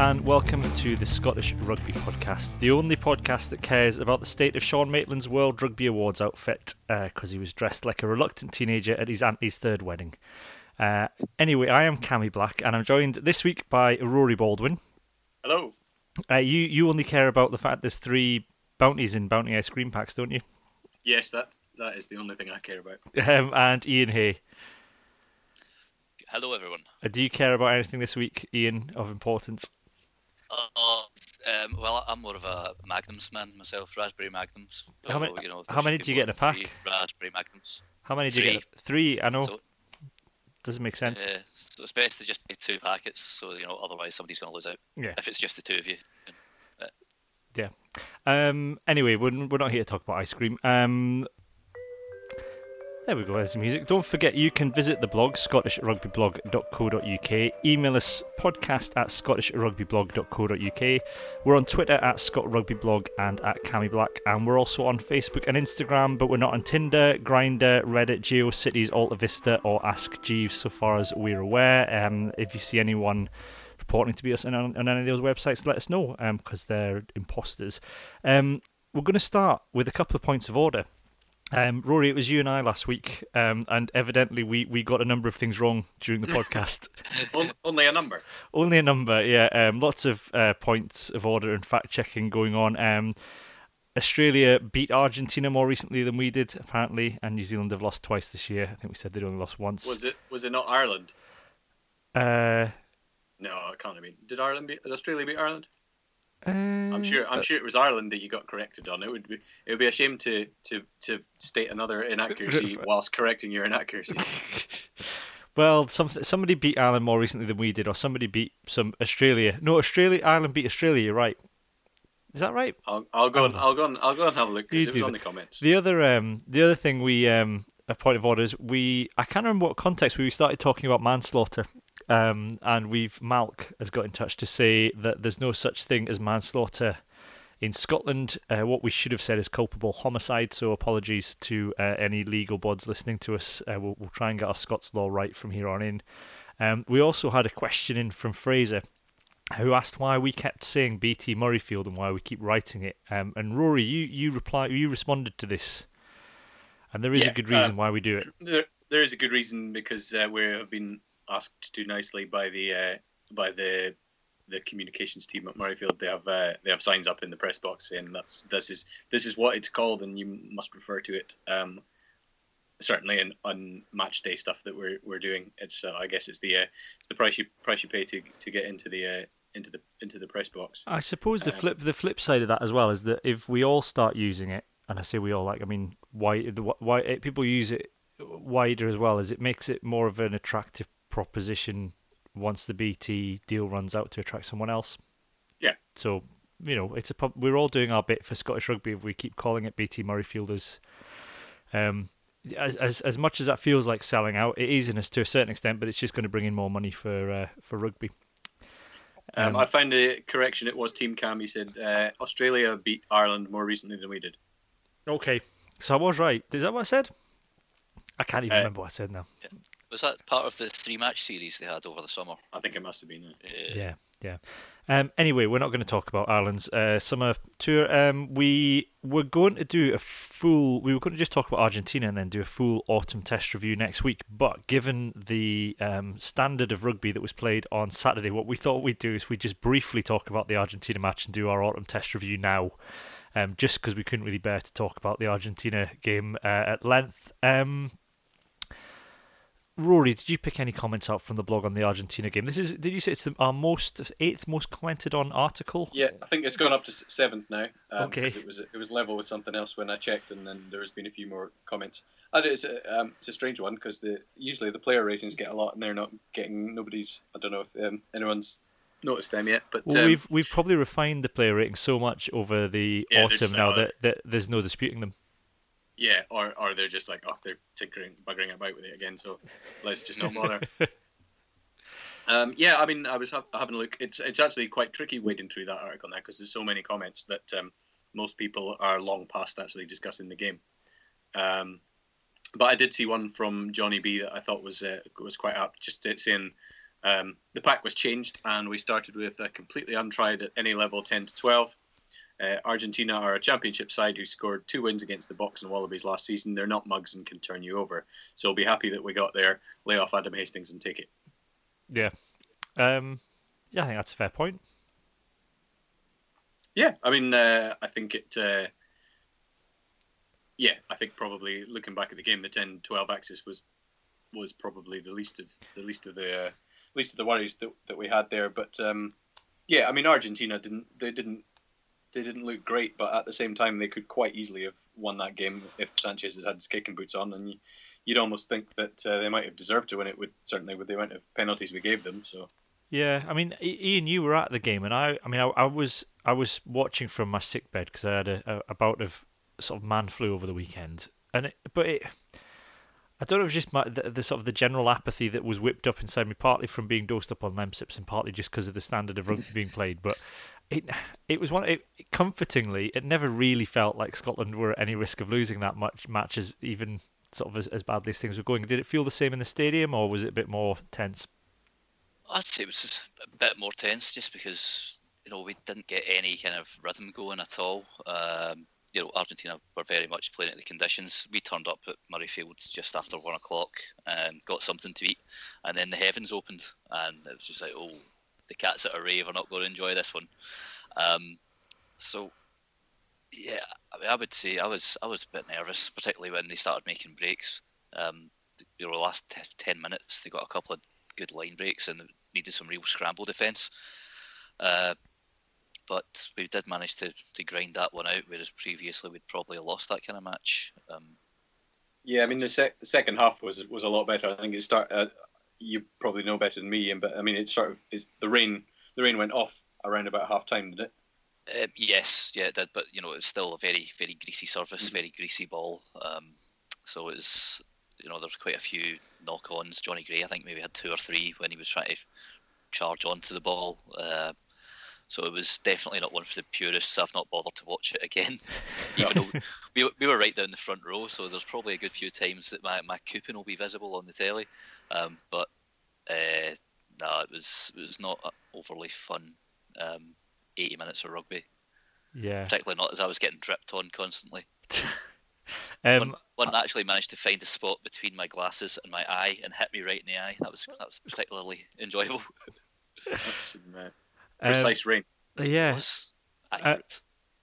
Hello and welcome to the Scottish Rugby Podcast, the only podcast that cares about the state of Sean Maitland's World Rugby Awards outfit because uh, he was dressed like a reluctant teenager at his auntie's third wedding. Uh, anyway, I am Cammy Black and I'm joined this week by Rory Baldwin. Hello. Uh, you you only care about the fact there's three bounties in bounty ice cream packs, don't you? Yes, that that is the only thing I care about. Um, and Iain Hay. Hello, everyone. Uh, do you care about anything this week, Iain, of importance? Uh, um, well, I'm more of a Magnums man myself, raspberry Magnums. How many- how many do you get in a pack? three Raspberry Magnums. How many do you get? Three. I know. So, Doesn't make sense. uh, so it's best to just get two packets, so you know, otherwise somebody's going to lose out. Yeah. If it's just the two of you. Yeah. Um. Anyway, we're we're not here to talk about ice cream. Um. There we go. There's the music. Don't forget, you can visit the blog scottishrugbyblog.co.uk. Email us podcast at scottishrugbyblog.co.uk. We're on Twitter at scottrugbyblog and at Cammy Black, and we're also on Facebook and Instagram, but we're not on Tinder, Grindr, Reddit, GeoCities, AltaVista, or Ask Jeeves, so far as we're aware. Um, if you see anyone reporting to be us on, on any of those websites, let us know because they're imposters. Um, we're going to start with a couple of points of order. Um, Rory, it was you and I last week, um, and evidently we, we got a number of things wrong during the podcast. Only a number. Only a number, yeah. Um, lots of uh, points of order and fact checking going on. Um, Australia beat Argentina more recently than we did, apparently, and New Zealand have lost twice this year. I think we said they'd only lost once. Was it was it not Ireland? Uh, No, it can't have been. Did Ireland beat did Australia beat Ireland? I'm I'm sure I'm sure it was Ireland that you got corrected on. It would be it would be a shame to to, to state another inaccuracy whilst correcting your inaccuracies. Well, some, somebody beat Ireland more recently than we did, or somebody beat some Australia. No, Australia, Ireland beat Australia. You're right. Is that right? I'll, I'll go and I'll go and I'll go and have a look because it was on that. the comments. The other, um, the other thing we, um, a point of order is we. I can't remember what context we started talking about manslaughter, um, and we've Malk has got in touch to say that there's no such thing as manslaughter in Scotland. Uh, what we should have said is culpable homicide. So apologies to uh, any legal bods listening to us. Uh, we'll, we'll try and get our Scots law right from here on in. Um, we also had a question in from Fraser who asked why we kept saying BT Murrayfield and why we keep writing it. Um, and Rory, you you reply you responded to this, and there is a Yeah, good uh, reason why we do it. There, there is a good reason because uh, we have been asked to nicely by the uh, by the the communications team at Murrayfield. They have uh, they have signs up in the press box saying that's this is this is what it's called and you must refer to it. Um, certainly in on match day stuff that we're we're doing. It's uh, I guess it's the uh, it's the price you price you pay to to get into the uh, into the into the press box. I suppose the um, flip the flip side of that as well is that if we all start using it, and I say we all like I mean why the why people use it wider as well, is it makes it more of an attractive proposition once the BT deal runs out to attract someone else. Yeah. So you know it's a pub- we're all doing our bit for Scottish rugby if we keep calling it BT Murrayfielders. Um, as as as much as that feels like selling out, it is in us to a certain extent, but it's just going to bring in more money for uh, for rugby. Um, Um, I found a correction. It was Team Cam. He said uh, Australia beat Ireland more recently than we did. Okay, so I was right. Is that what I said? I can't even Uh, remember what I said now. Was that part of the three match series they had over the summer? I think it must have been. uh, Uh, Yeah, yeah. Um, anyway, we're not going to talk about Ireland's uh, summer tour. Um, we were going to do a full. We were going to just talk about Argentina and then do a full autumn test review next week. But given the um, standard of rugby that was played on Saturday, what we thought we'd do is we would just briefly talk about the Argentina match and do our autumn test review now. Um, just because we couldn't really bear to talk about the Argentina game uh, at length. Rory, did you pick any comments out from the blog on the Argentina game? This is, did you say it's the, our most eighth most commented on article? Yeah, I think it's gone up to seventh now. Um, Okay. It was it was level with something else when I checked, and then there has been a few more comments. And it's a um, it's a strange one because the usually the player ratings get a lot, and they're not getting nobody's. I don't know if um, anyone's noticed them yet, but Well, um, we've we've probably refined the player rating so much over the Yeah, autumn now that, that there's no disputing them. Yeah, or or they're just like oh they're tinkering, buggering about with it again, so let's just not bother. Um, yeah, I mean, I was ha- having a look. It's it's actually quite tricky wading through that article now because there's so many comments that um, most people are long past actually discussing the game. Um, but I did see one from Johnny B that I thought was uh, was quite apt, just uh, saying Um, the pack was changed, and we started with a completely untried at any level 10 to 12. Uh, Argentina are a championship side who scored two wins against the Boks and Wallabies last season. They're not mugs and can turn you over. So I'll be happy that we got there, lay off Adam Hastings and take it. Yeah. Um, yeah, I think that's a fair point. Yeah, I mean, uh, I think it. Uh, yeah, I think probably looking back at the game, the 10-12 axis was was probably the least of the least of the uh, least of the worries that, that we had there. But um, yeah, I mean, Argentina didn't they didn't they didn't look great, but at the same time, they could quite easily have won that game if Sanchez had had his kicking boots on, and you, would almost think that uh, they might have deserved to win it with certainly with the amount of penalties we gave them. So. Yeah, I mean, Iain, you were at the game, and I, I mean, I, I was, I was watching from my sick bed because I had a, a, a, bout of sort of man flu over the weekend, and it, but it, I don't know if it was just my, the, the, sort of the general apathy that was whipped up inside me, partly from being dosed up on Lemsips and partly just because of the standard of rugby being played. But it, it was one. It, comfortingly, it never really felt like Scotland were at any risk of losing that much matches, even sort of as, as badly as things were going. Did it feel the same in the stadium, or was it a bit more tense? I'd say it was a bit more tense just because you know we didn't get any kind of rhythm going at all. Um, you know, Argentina were very much playing at the conditions. We turned up at Murrayfield just after one o'clock and got something to eat, and then the heavens opened, and it was just like, oh, the cats at a rave are not going to enjoy this one. Um, so, yeah, I, mean, I would say I was I was a bit nervous, particularly when they started making breaks. Um, you know, the last t- ten minutes they got a couple of good line breaks and needed some real scramble defence. Uh, but we did manage to, to grind that one out, whereas previously we'd probably lost that kind of match. Um, yeah, I mean the, sec- the, second half was was a lot better. I think it started. Uh, you probably know better than me, but I mean it sort of it's, the rain the rain went off around about half time, did it? Uh, yes, yeah, it did. But you know, it was still a very very greasy surface, mm-hmm. very greasy ball. Um, so it was you know, there's quite a few knock-ons. Jonny Gray, I think, maybe had two or three when he was trying to charge onto the ball. Uh, so it was definitely not one for the purists. I've not bothered to watch it again, even though we, we were right down the front row. So there's probably a good few times that my, my coupon will be visible on the telly. Um, but uh, no, it was it was not overly fun. Um, 80 minutes of rugby. Yeah. Particularly not as I was getting dripped on constantly. Um, one, one, actually managed to find a spot between my glasses and my eye and hit me right in the eye. That was that was particularly enjoyable. That's precise um, ring. Yeah. Uh,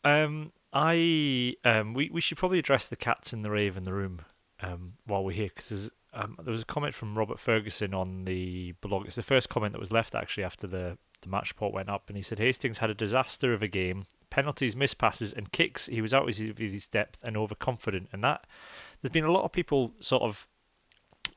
um, I um, we we should probably address the cats in the rave in the room um, while we're here because um, there was a comment from Robert Ferguson on the blog. It's the first comment that was left actually after the the match report went up, and he said Hastings had a disaster of a game penalties, miss passes, and kicks. He was out of his depth and overconfident, and that there's been a lot of people sort of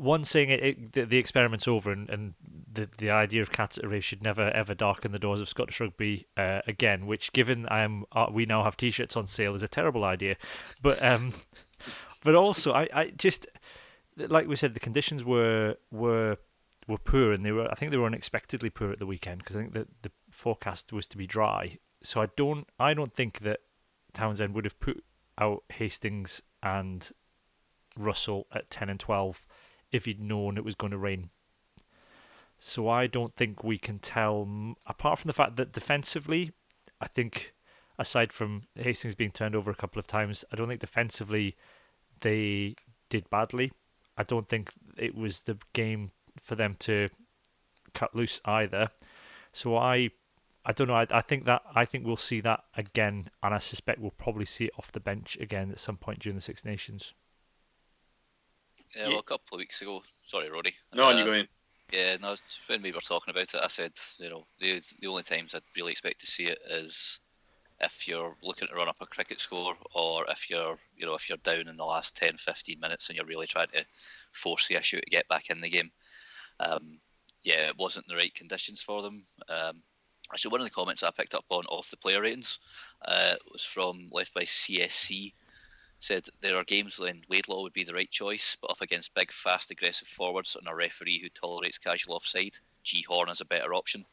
one saying it, it the, the, experiment's over and, and the the idea of cats should never ever darken the doors of Scottish rugby uh, again. Which, given I am uh, we now have t-shirts on sale, is a terrible idea. But um, but also I, I just like we said, the conditions were were were poor, and they were I think they were unexpectedly poor at the weekend because I think that the forecast was to be dry, so I don't I don't think that Townsend would have put out Hastings and Russell at ten and twelve if he'd known it was going to rain. So I don't think we can tell. Apart from the fact that defensively, I think aside from Hastings being turned over a couple of times, I don't think defensively they did badly. I don't think it was the game for them to cut loose either. So I I don't know. I, I think that I think we'll see that again, and I suspect we'll probably see it off the bench again at some point during the Six Nations. Yeah, well, a couple of weeks ago. Sorry, Roddy. No, uh, you going? Yeah, no. When we were talking about it, I said, you know, the the only times I'd really expect to see it is if you're looking to run up a cricket score, or if you're, you know, if you're down in the last 10, 15 minutes and you're really trying to force the issue to get back in the game. Um, yeah, it wasn't the right conditions for them. Um, Actually, one of the comments I picked up on off the player ratings uh, was from left by CSC. Said there are games when Laidlaw would be the right choice, but up against big, fast, aggressive forwards and a referee who tolerates casual offside, G Horne is a better option.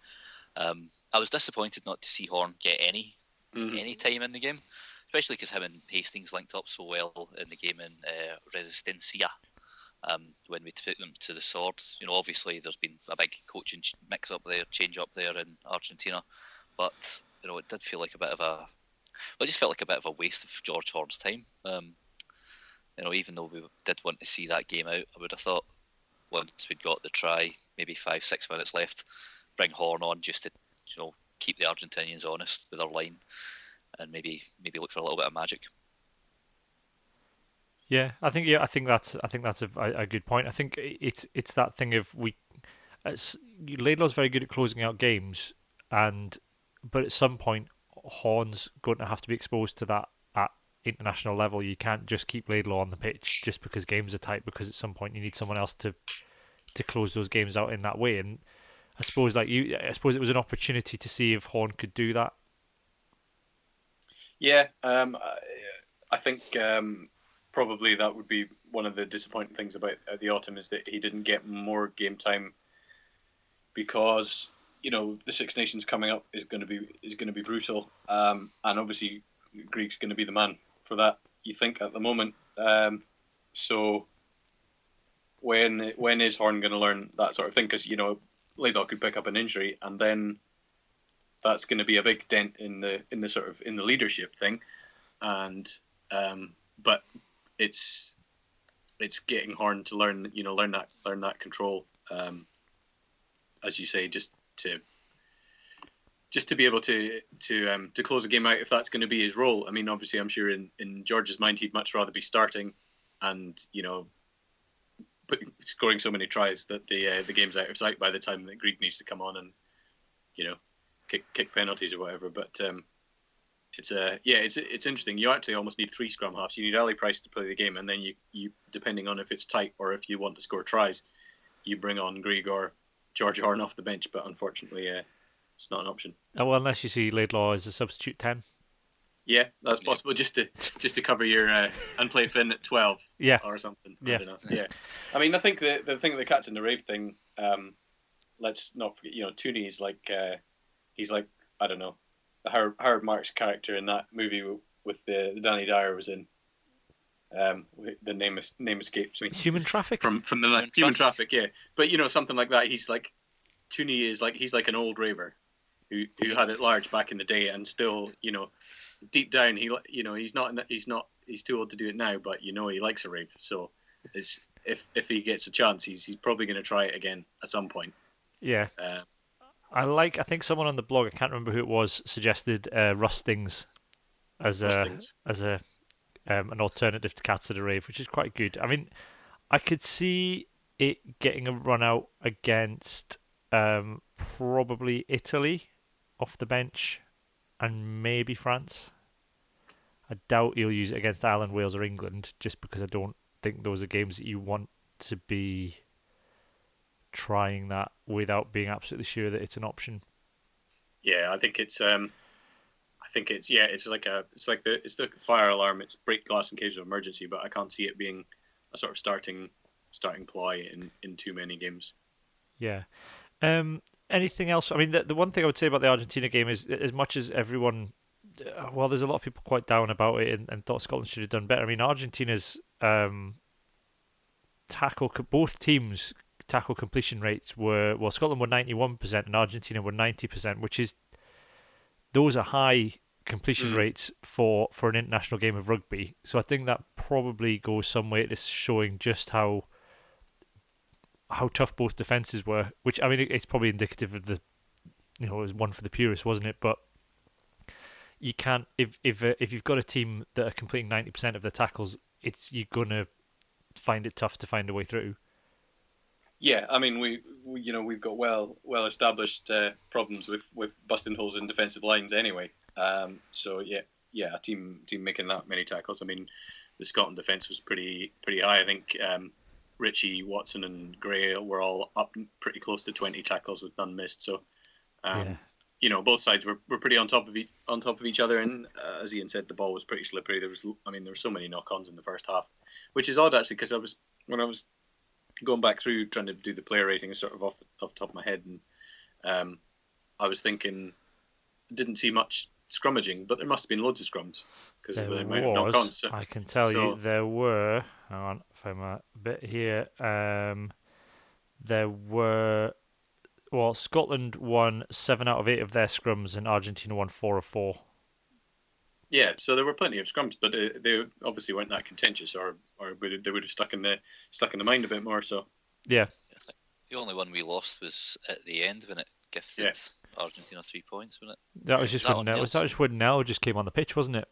Um, I was disappointed not to see Horne get any mm-hmm. any time in the game, especially because him and Hastings linked up so well in the game in uh, Resistencia um, when we took them to the swords. You know, obviously there's been a big coaching mix up there, change up there in Argentina, but you know it did feel like a bit of a, well, it just felt like a bit of a waste of George Horne's time. Um, you know, even though we did want to see that game out, I would have thought once we'd got the try, maybe five six minutes left, bring Horne on just to you know keep the Argentinians honest with their line, and maybe maybe look for a little bit of magic. Yeah, I think yeah, I think that's I think that's a, a good point. I think it's it's that thing of we, Laidlaw's very good at closing out games, and but at some point Horne's going to have to be exposed to that at international level. You can't just keep Laidlaw on the pitch just because games are tight. Because at some point you need someone else to to close those games out in that way. And I suppose like you, I suppose it was an opportunity to see if Horne could do that. Yeah, um, I, think um, probably that would be one of the disappointing things about the autumn is that he didn't get more game time because you know the Six Nations coming up is going to be is going to be brutal, um, and obviously Greig's going to be the man for that. You think at the moment, um, so when when is Horne going to learn that sort of thing? Because you know Laidlaw could pick up an injury, and then that's going to be a big dent in the in the sort of in the leadership thing, and um, but it's it's getting Horne to learn you know learn that learn that control um, as you say just to just to be able to to um, to close a game out if that's going to be his role. I mean, obviously, I'm sure in, in George's mind he'd much rather be starting and you know scoring so many tries that the uh, the game's out of sight by the time that Greig needs to come on and you know kick kick penalties or whatever. But um, it's a uh, yeah, it's it's interesting. You actually almost need three scrum halves. You need Ali Price to play the game, and then you you depending on if it's tight or if you want to score tries, you bring on Greig or George Horne off the bench. But unfortunately, uh, it's not an option. Oh, well, unless you see Laidlaw as a substitute ten. Yeah, that's possible. Just to just to cover your uh, and play Finn at twelve. Yeah. Or something. Yeah. I yeah. I mean, I think the the thing the cats in the rave thing. Um, let's not forget. You know, Tooney's like uh, he's like I don't know Howard, Howard Marks character in that movie with the, the Danny Dyer was in. Um, the name is, name escapes me. Human traffic from from the human, human traffic. yeah. But you know something like that. He's like Tooney is like he's like an old raver who who had it large back in the day and still you know deep down he you know he's not he's not he's too old to do it now but you know he likes a rave so it's if if he gets a chance he's he's probably going to try it again at some point. Yeah. Uh, I like. I think someone on the blog, I can't remember who it was, suggested uh, Rustings as a Rustings. as a um, an alternative to the Rave, which is quite good. I mean, I could see it getting a run out against um, probably Italy off the bench and maybe France. I doubt he'll use it against Ireland, Wales, or England, just because I don't think those are games that you want to be trying that without being absolutely sure that it's an option. Yeah, I think it's um, think it's yeah, it's like a it's like the it's the fire alarm. It's break glass in case of emergency, but I can't see it being a sort of starting starting ploy in in too many games. Yeah. Um, anything else? I mean, the the one thing I would say about the Argentina game is as much as everyone, uh, well, there's a lot of people quite down about it and, and thought Scotland should have done better. I mean, Argentina's um, tackle both teams tackle completion rates were well, Scotland were 91% and Argentina were 90%, which is those are high completion mm. rates for for an international game of rugby. So I think that probably goes some way to showing just how how tough both defenses were. Which I mean, it's probably indicative of the you know it was one for the purists, wasn't it? But you can't if if uh, if you've got a team that are completing ninety percent of the tackles, it's you're gonna find it tough to find a way through. Yeah, I mean, we, we you know we've got well well established uh, problems with, with busting holes in defensive lines anyway. Um, so yeah, yeah, a team team making that many tackles. I mean, the Scotland defence was pretty pretty high. I think um, Ritchie, Watson, and Gray were all up pretty close to 20 tackles with none missed. So, um, yeah. you know, both sides were, were pretty on top of each, on top of each other. And uh, as Iain said, the ball was pretty slippery. There was, I mean, there were so many knock-ons in the first half, which is odd actually because I was when I was going back through trying to do the player rating sort of off off the top of my head, and um, I was thinking didn't see much scrummaging, but there must have been loads of scrums because of the amount of knock-ons. So, I can tell so, you there were. hang on, find my bit here. Um, there were well, Scotland won seven out of eight of their scrums, and Argentina won four of four. Yeah, so there were plenty of scrums, but uh, they obviously weren't that contentious, or or would, they would have stuck in the stuck in the mind a bit more. So yeah, the only one we lost was at the end when it gifted yeah. Argentina three points, wasn't it? That was just when Nel, was that just when Nel just came on the pitch, wasn't it?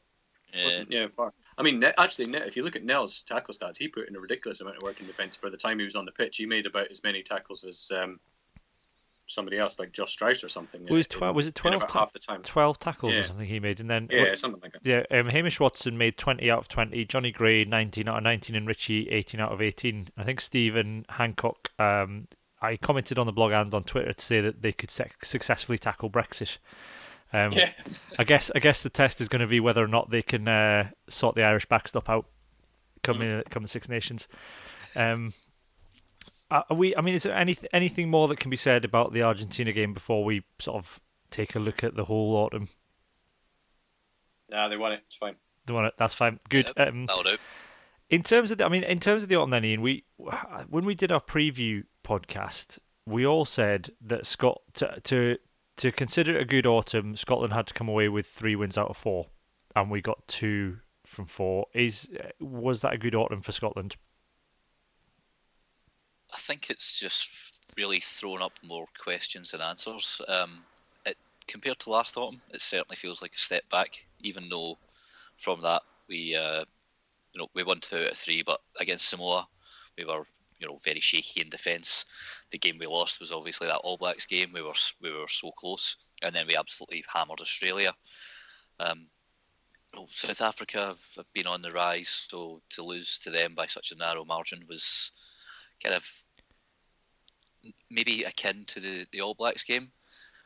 Yeah, yeah far. I mean, actually, if you look at Nel's tackle stats, he put in a ridiculous amount of work in defence. By the time he was on the pitch, he made about as many tackles as um, somebody else, like Josh Strauss or something. Well, was, tw- was it 12 ta- half the time? 12 tackles yeah. or something he made. and then Yeah, what, something like that. Yeah, um, Hamish Watson made 20 out of 20, Jonny Gray 19 out of 19, and Ritchie 18 out of 18. I think Stephen Hancock, um, I commented on the blog and on Twitter to say that they could successfully tackle Brexit. Um, yeah. I guess I guess the test is going to be whether or not they can uh, sort the Irish backstop out come mm. in, come the Six Nations. Um, are we? I mean, is there any anything more that can be said about the Argentina game before we sort of take a look at the whole autumn? Nah, they won it. It's fine. They won it. That's fine. Good. Yeah, um, that'll do. In terms of the, I mean, in terms of the autumn, then Iain, we when we did our preview podcast, we all said that Scott to to to consider it a good autumn, Scotland had to come away with three wins out of four, and we got two from four. Is was that a good autumn for Scotland? I think it's just really thrown up more questions than answers. Um, it, compared to last autumn, it certainly feels like a step back. Even though from that we, uh, you know, we won two out of three, but against Samoa, we were, you know, very shaky in defence. The game we lost was obviously that All Blacks game. We were we were so close, and then we absolutely hammered Australia. Um, South Africa have been on the rise, so to lose to them by such a narrow margin was kind of maybe akin to the, the All Blacks game,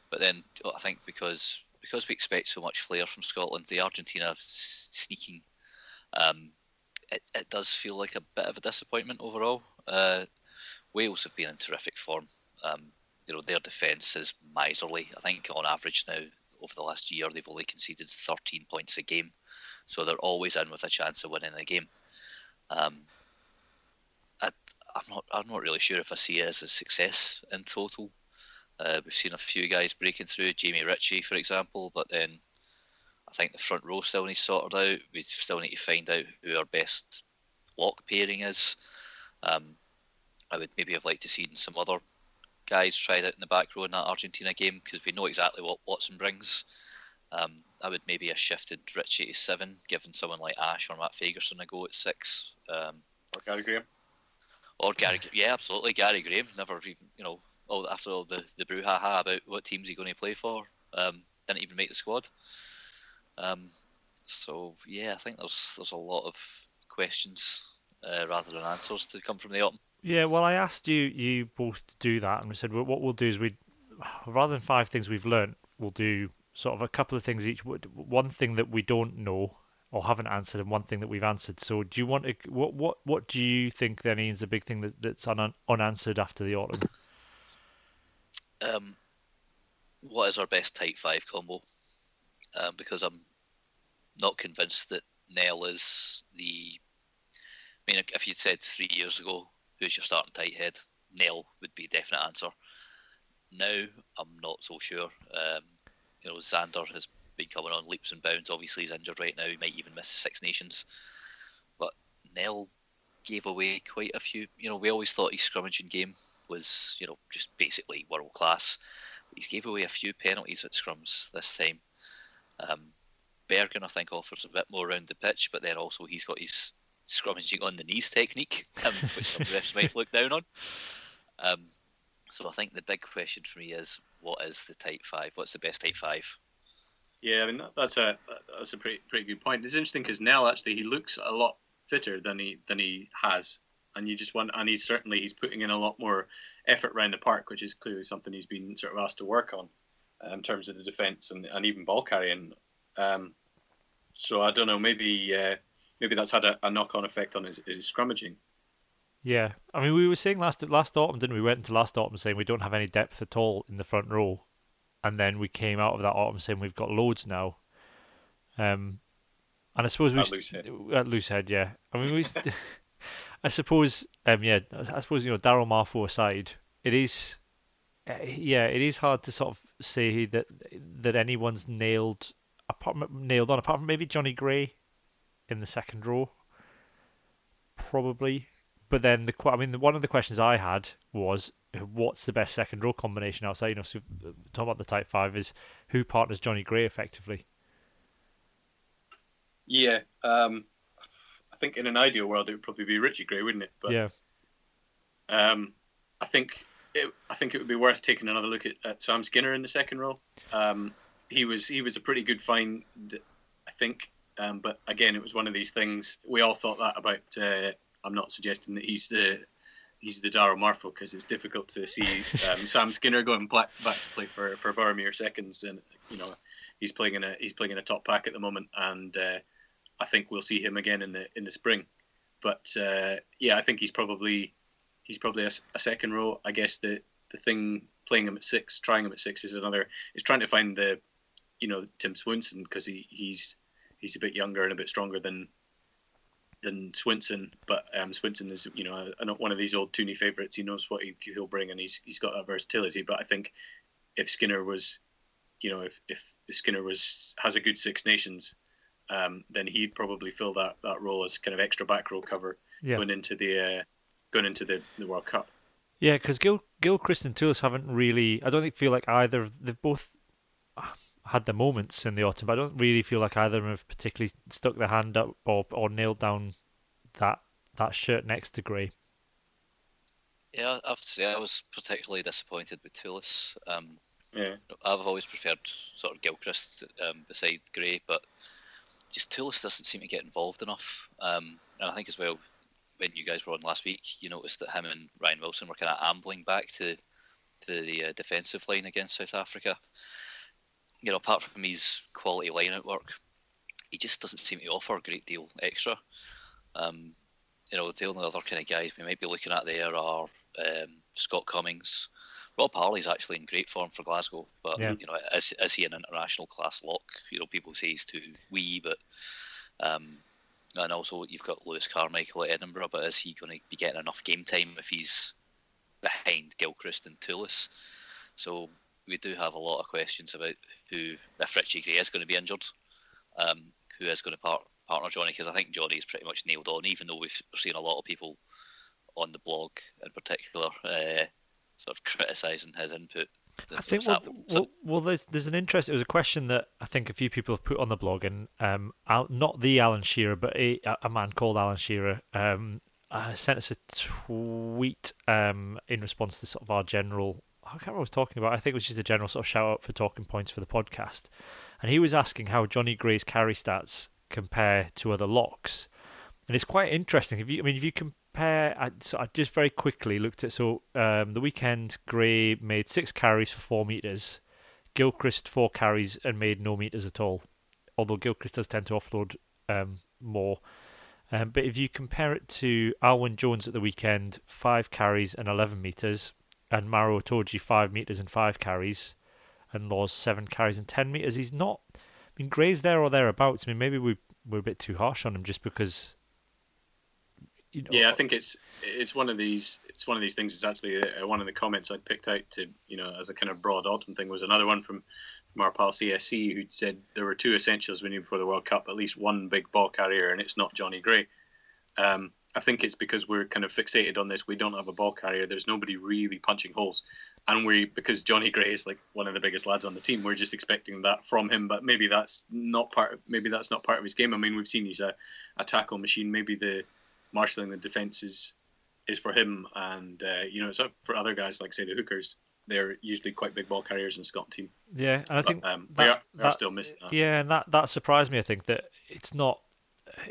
but then I think because because we expect so much flair from Scotland, the Argentina sneaking, um, it, it does feel like a bit of a disappointment overall. Uh, Wales have been in terrific form. Um, you know their defence is miserly. I think on average now over the last year they've only conceded 13 points a game, so they're always in with a chance of winning a game. Um, I'm not I'm not really sure if I see it as a success in total. Uh, we've seen a few guys breaking through, Jamie Ritchie, for example, but then I think the front row still needs sorted out. We still need to find out who our best lock pairing is. Um, I would maybe have liked to see some other guys tried out in the back row in that Argentina game because we know exactly what Watson brings. Um, I would maybe have shifted Ritchie to seven, given someone like Ash or Matt Fagerson a go at six. Um, or Gary Graham. Or Gary, yeah, absolutely. Gary Graham never even, you know, all after all the the brouhaha about what teams he going to play for, um, didn't even make the squad. Um, so yeah, I think there's there's a lot of questions uh, rather than answers to come from the autumn. Yeah, well, I asked you you both to do that, and we said well, what we'll do is we, rather than five things we've learnt, we'll do sort of a couple of things each. One thing that we don't know or haven't answered, and one thing that we've answered. So, do you want to what what what do you think then is the big thing that, that's un, unanswered after the autumn? Um, what is our best tight five combo? Um, because I'm not convinced that Nel is the. I mean, if you'd said three years ago, who's your starting tight head, Nel would be a definite answer. Now, I'm not so sure. Um, you know, Zander has been coming on leaps and bounds. Obviously, he's injured right now. He might even miss the Six Nations. But Nel gave away quite a few. You know, we always thought his scrummaging game was, you know, just basically world class. He's gave away a few penalties at scrums this time. Um, Berghan, I think, offers a bit more around the pitch, but then also he's got his scrummaging on the knees technique, um, which some refs might look down on. Um, so I think the big question for me is, what is the tight five? What's the best tight five? Yeah, I mean that's a that's a pretty pretty good point. It's interesting because Nel actually he looks a lot fitter than he than he has, and you just want and he's certainly he's putting in a lot more effort around the park, which is clearly something he's been sort of asked to work on in terms of the defence and, and even ball carrying. Um, so I don't know, maybe uh, maybe that's had a, a knock on effect on his, his scrummaging. Yeah, I mean, we were saying last last autumn, didn't we? we? Went into last autumn saying we don't have any depth at all in the front row, and then we came out of that autumn saying we've got loads now. Um, and I suppose we at Loosehead. at Loosehead, yeah. I mean, we. St- I suppose, um, yeah, I suppose you know, Darryl Marfo aside, it is, uh, yeah, it is hard to sort of say that that anyone's nailed apart nailed on apart from maybe Jonny Gray in the second row, probably. But then the I mean, the, one of the questions I had was, what's the best second row combination outside? You know, so talking about the tight five is who partners Jonny Gray effectively. Yeah, um, I think in an ideal world it would probably be Richie Gray, wouldn't it? But, yeah. Um, I think it, I think it would be worth taking another look at, at Sam Skinner in the second row. Um, he was he was a pretty good find, I think. Um, but again, it was one of these things. We all thought that about. Uh, I'm not suggesting that he's the he's the Darryl Marfo because it's difficult to see um, Sam Skinner going back, back to play for for Boroughmuir seconds, and you know he's playing in a he's playing in a top pack at the moment, and uh, I think we'll see him again in the in the spring. But uh, yeah, I think he's probably he's probably a, a, second row. I guess the the thing playing him at six, trying him at six is another. Is trying to find the you know Tim Swinson because he, he's he's a bit younger and a bit stronger than than Swinson, but um, Swinson is you know a, a, one of these old Tooney favourites. He knows what he, will bring and he's he's got that versatility. But I think if Skinner was, you know, if if Skinner was has a good Six Nations, um, then he'd probably fill that, that role as kind of extra back row cover yeah. going into the uh, going into the, the World Cup. Yeah, because Gil Gilchrist and Toolis haven't really. I don't think feel like either. They've both had their moments in the autumn, but I don't really feel like either of them have particularly stuck their hand up or or nailed down that that shirt next to Gray. Yeah, I have to say I was particularly disappointed with Toolis. Um, yeah, I've always preferred sort of Gilchrist um, beside Gray, but just Toolis doesn't seem to get involved enough. Um, and I think as well, when you guys were on last week, you noticed that him and Ryan Wilson were kind of ambling back to to the uh, defensive line against South Africa you know, apart from his quality line-out work, he just doesn't seem to offer a great deal extra. Um, you know, the only other kind of guys we might be looking at there are um, Scott Cummings. Rob Harley's actually in great form for Glasgow, but yeah. you know, is, is he an international class lock? You know, people say he's too wee, but um, and also you've got Lewis Carmichael at Edinburgh, but is he going to be getting enough game time if he's behind Gilchrist and Toolis? So we do have a lot of questions about who, if Richie Gray is going to be injured, um, who is going to part, partner Jonny, because I think Jonny's pretty much nailed on, even though we've seen a lot of people on the blog in particular uh, sort of criticising his input. I think well, well, well, there's there's an interest. It was a question that I think a few people have put on the blog, and um, not the Alan Shearer, but a, a man called Alan Shearer um, uh, sent us a tweet um, in response to sort of our general I can't remember what I was talking about. I think it was just a general sort of shout out for talking points for the podcast. And he was asking how Jonny Gray's carry stats compare to other locks. And it's quite interesting. If you, I mean, if you compare, I, so I just very quickly looked at so um, the weekend Gray made six carries for four meters, Gilchrist four carries and made no meters at all. Although Gilchrist does tend to offload um, more. Um, but if you compare it to Alun Wyn Jones at the weekend, five carries and 11 meters, and Maro Itoje five meters and five carries, and Lawes seven carries and ten meters. He's not. I mean, Gray's there or thereabouts. I mean, maybe we we're a bit too harsh on him just because. You know, yeah, I think it's it's one of these it's one of these things. It's actually uh, one of the comments I picked out to you know as a kind of broad autumn thing was another one from from our pal CSC who said there were two essentials we need for the World Cup, at least one big ball carrier, and it's not Jonny Gray. Um, I think it's because we're kind of fixated on this. We don't have a ball carrier. There's nobody really punching holes, and we because Jonny Gray is like one of the biggest lads on the team. We're just expecting that from him. But maybe that's not part. Of, maybe that's not part of his game. I mean, we've seen he's a, a tackle machine. Maybe the marshalling the defense is is for him, and uh, you know, it's up for other guys like say the hookers. They're usually quite big ball carriers in Scott team. Yeah, and I think um, that, they, are, they that, are still missing. That. Yeah, and that that surprised me. I think that it's not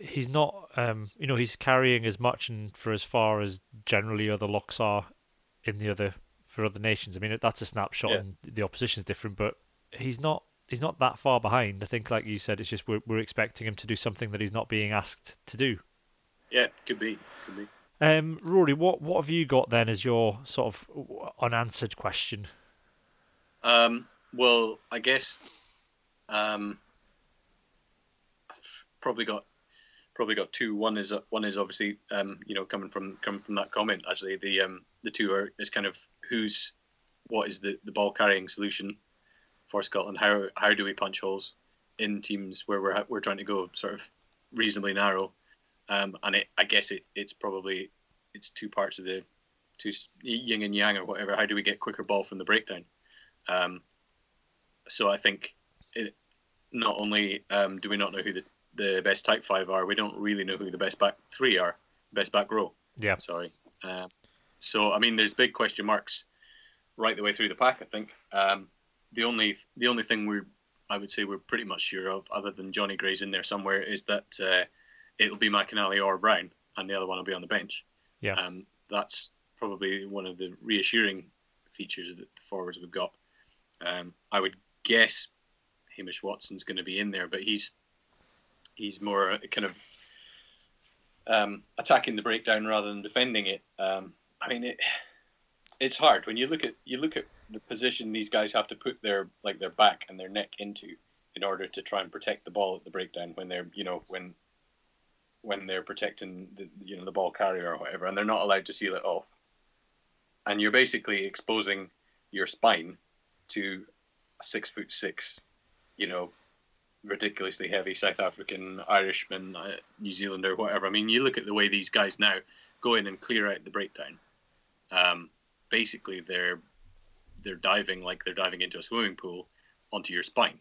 he's not um, you know he's carrying as much and for as far as generally other locks are in the other for other nations. I mean that's a snapshot yeah. and the opposition's different, but he's not he's not that far behind. I think like you said, it's just we're we're expecting him to do something that he's not being asked to do. Yeah, could be, could be. Um, Rory, what what have you got then as your sort of unanswered question? Um, well, I guess um, I've probably got probably got two. One is one is obviously um, you know coming from coming from that comment. Actually, the um, the two are is kind of who's what is the, the ball carrying solution for Scotland? How how do we punch holes in teams where we're we're trying to go sort of reasonably narrow? Um, and it, I guess it, it's probably it's two parts of the two yin and yang or whatever. How do we get quicker ball from the breakdown? Um, so I think it, not only um, do we not know who the, the best tight five are, we don't really know who the best back three are, best back row. Yeah. Sorry. Uh, so I mean, there's big question marks right the way through the pack. I think um, the only the only thing we I would say we're pretty much sure of, other than Jonny Gray's in there somewhere, is that uh, it'll be McInally or Brown, and the other one will be on the bench. Yeah. Um, that's probably one of the reassuring features that the forwards we've got. Um, I would guess Hamish Watson's going to be in there, but he's he's more kind of um, attacking the breakdown rather than defending it. Um, I mean, it, it's hard when you look at you look at the position these guys have to put their like their back and their neck into in order to try and protect the ball at the breakdown when they're you know when when they're protecting the you know the ball carrier or whatever, and they're not allowed to seal it off. And you're basically exposing your spine to a six foot six, you know, ridiculously heavy South African, Irishman, uh, New Zealander, whatever. I mean, you look at the way these guys now go in and clear out the breakdown. Um, basically, they're they're diving like they're diving into a swimming pool onto your spine,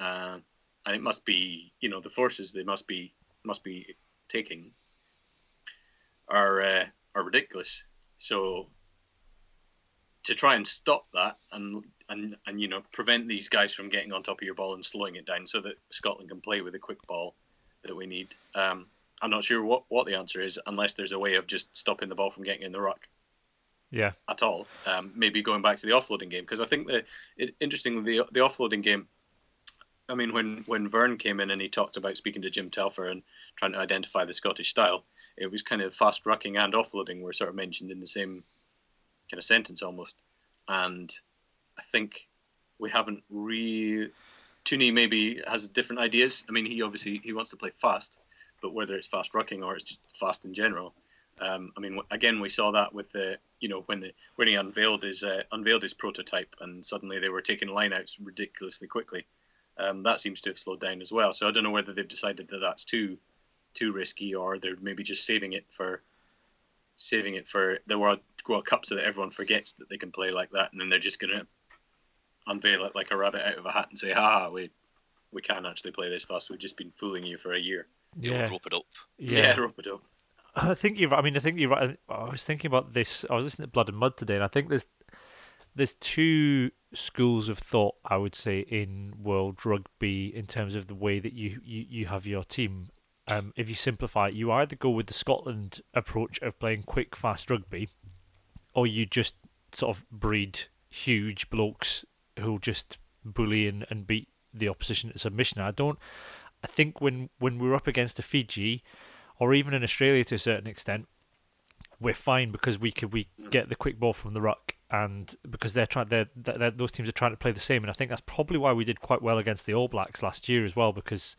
uh, and it must be you know the forces they must be must be taking are uh, are ridiculous. So to try and stop that and and and you know prevent these guys from getting on top of your ball and slowing it down so that Scotland can play with the quick ball that we need. Um, I'm not sure what, what the answer is unless there's a way of just stopping the ball from getting in the ruck. Yeah. At all. Um, maybe going back to the offloading game because I think that it, interestingly the the offloading game. I mean, when when Vern came in and he talked about speaking to Jim Telfer and trying to identify the Scottish style, it was kind of fast rucking and offloading were sort of mentioned in the same kind of sentence almost. And I think we haven't re. Tooney maybe has different ideas. I mean, he obviously he wants to play fast, but whether it's fast rucking or it's just fast in general, um, I mean, again, we saw that with the you know when the when he unveiled his uh, unveiled his prototype, and suddenly they were taking lineouts ridiculously quickly. Um, that seems to have slowed down as well. So I don't know whether they've decided that that's too too risky, or they're maybe just saving it for saving it for the World World Cup so that everyone forgets that they can play like that, and then they're just going to unveil it like a rabbit out of a hat and say, "Ha, we we can actually play this fast. We've just been fooling you for a year." Yeah, rope it up. Yeah, yeah rope it up. I think you're. I mean, I think you're right. I was thinking about this. I was listening to Blood and Mud today, and I think there's there's two schools of thought. I would say in world rugby in terms of the way that you you, you have your team. Um, if you simplify it, you either go with the Scotland approach of playing quick, fast rugby, or you just sort of breed huge blokes who'll just bully and, and beat the opposition to submission. I don't. I think when when we're up against a Fiji, or even in Australia to a certain extent, we're fine because we could we get the quick ball from the ruck, and because they're trying, they're, they're, those teams are trying to play the same, and I think that's probably why we did quite well against the All Blacks last year as well, because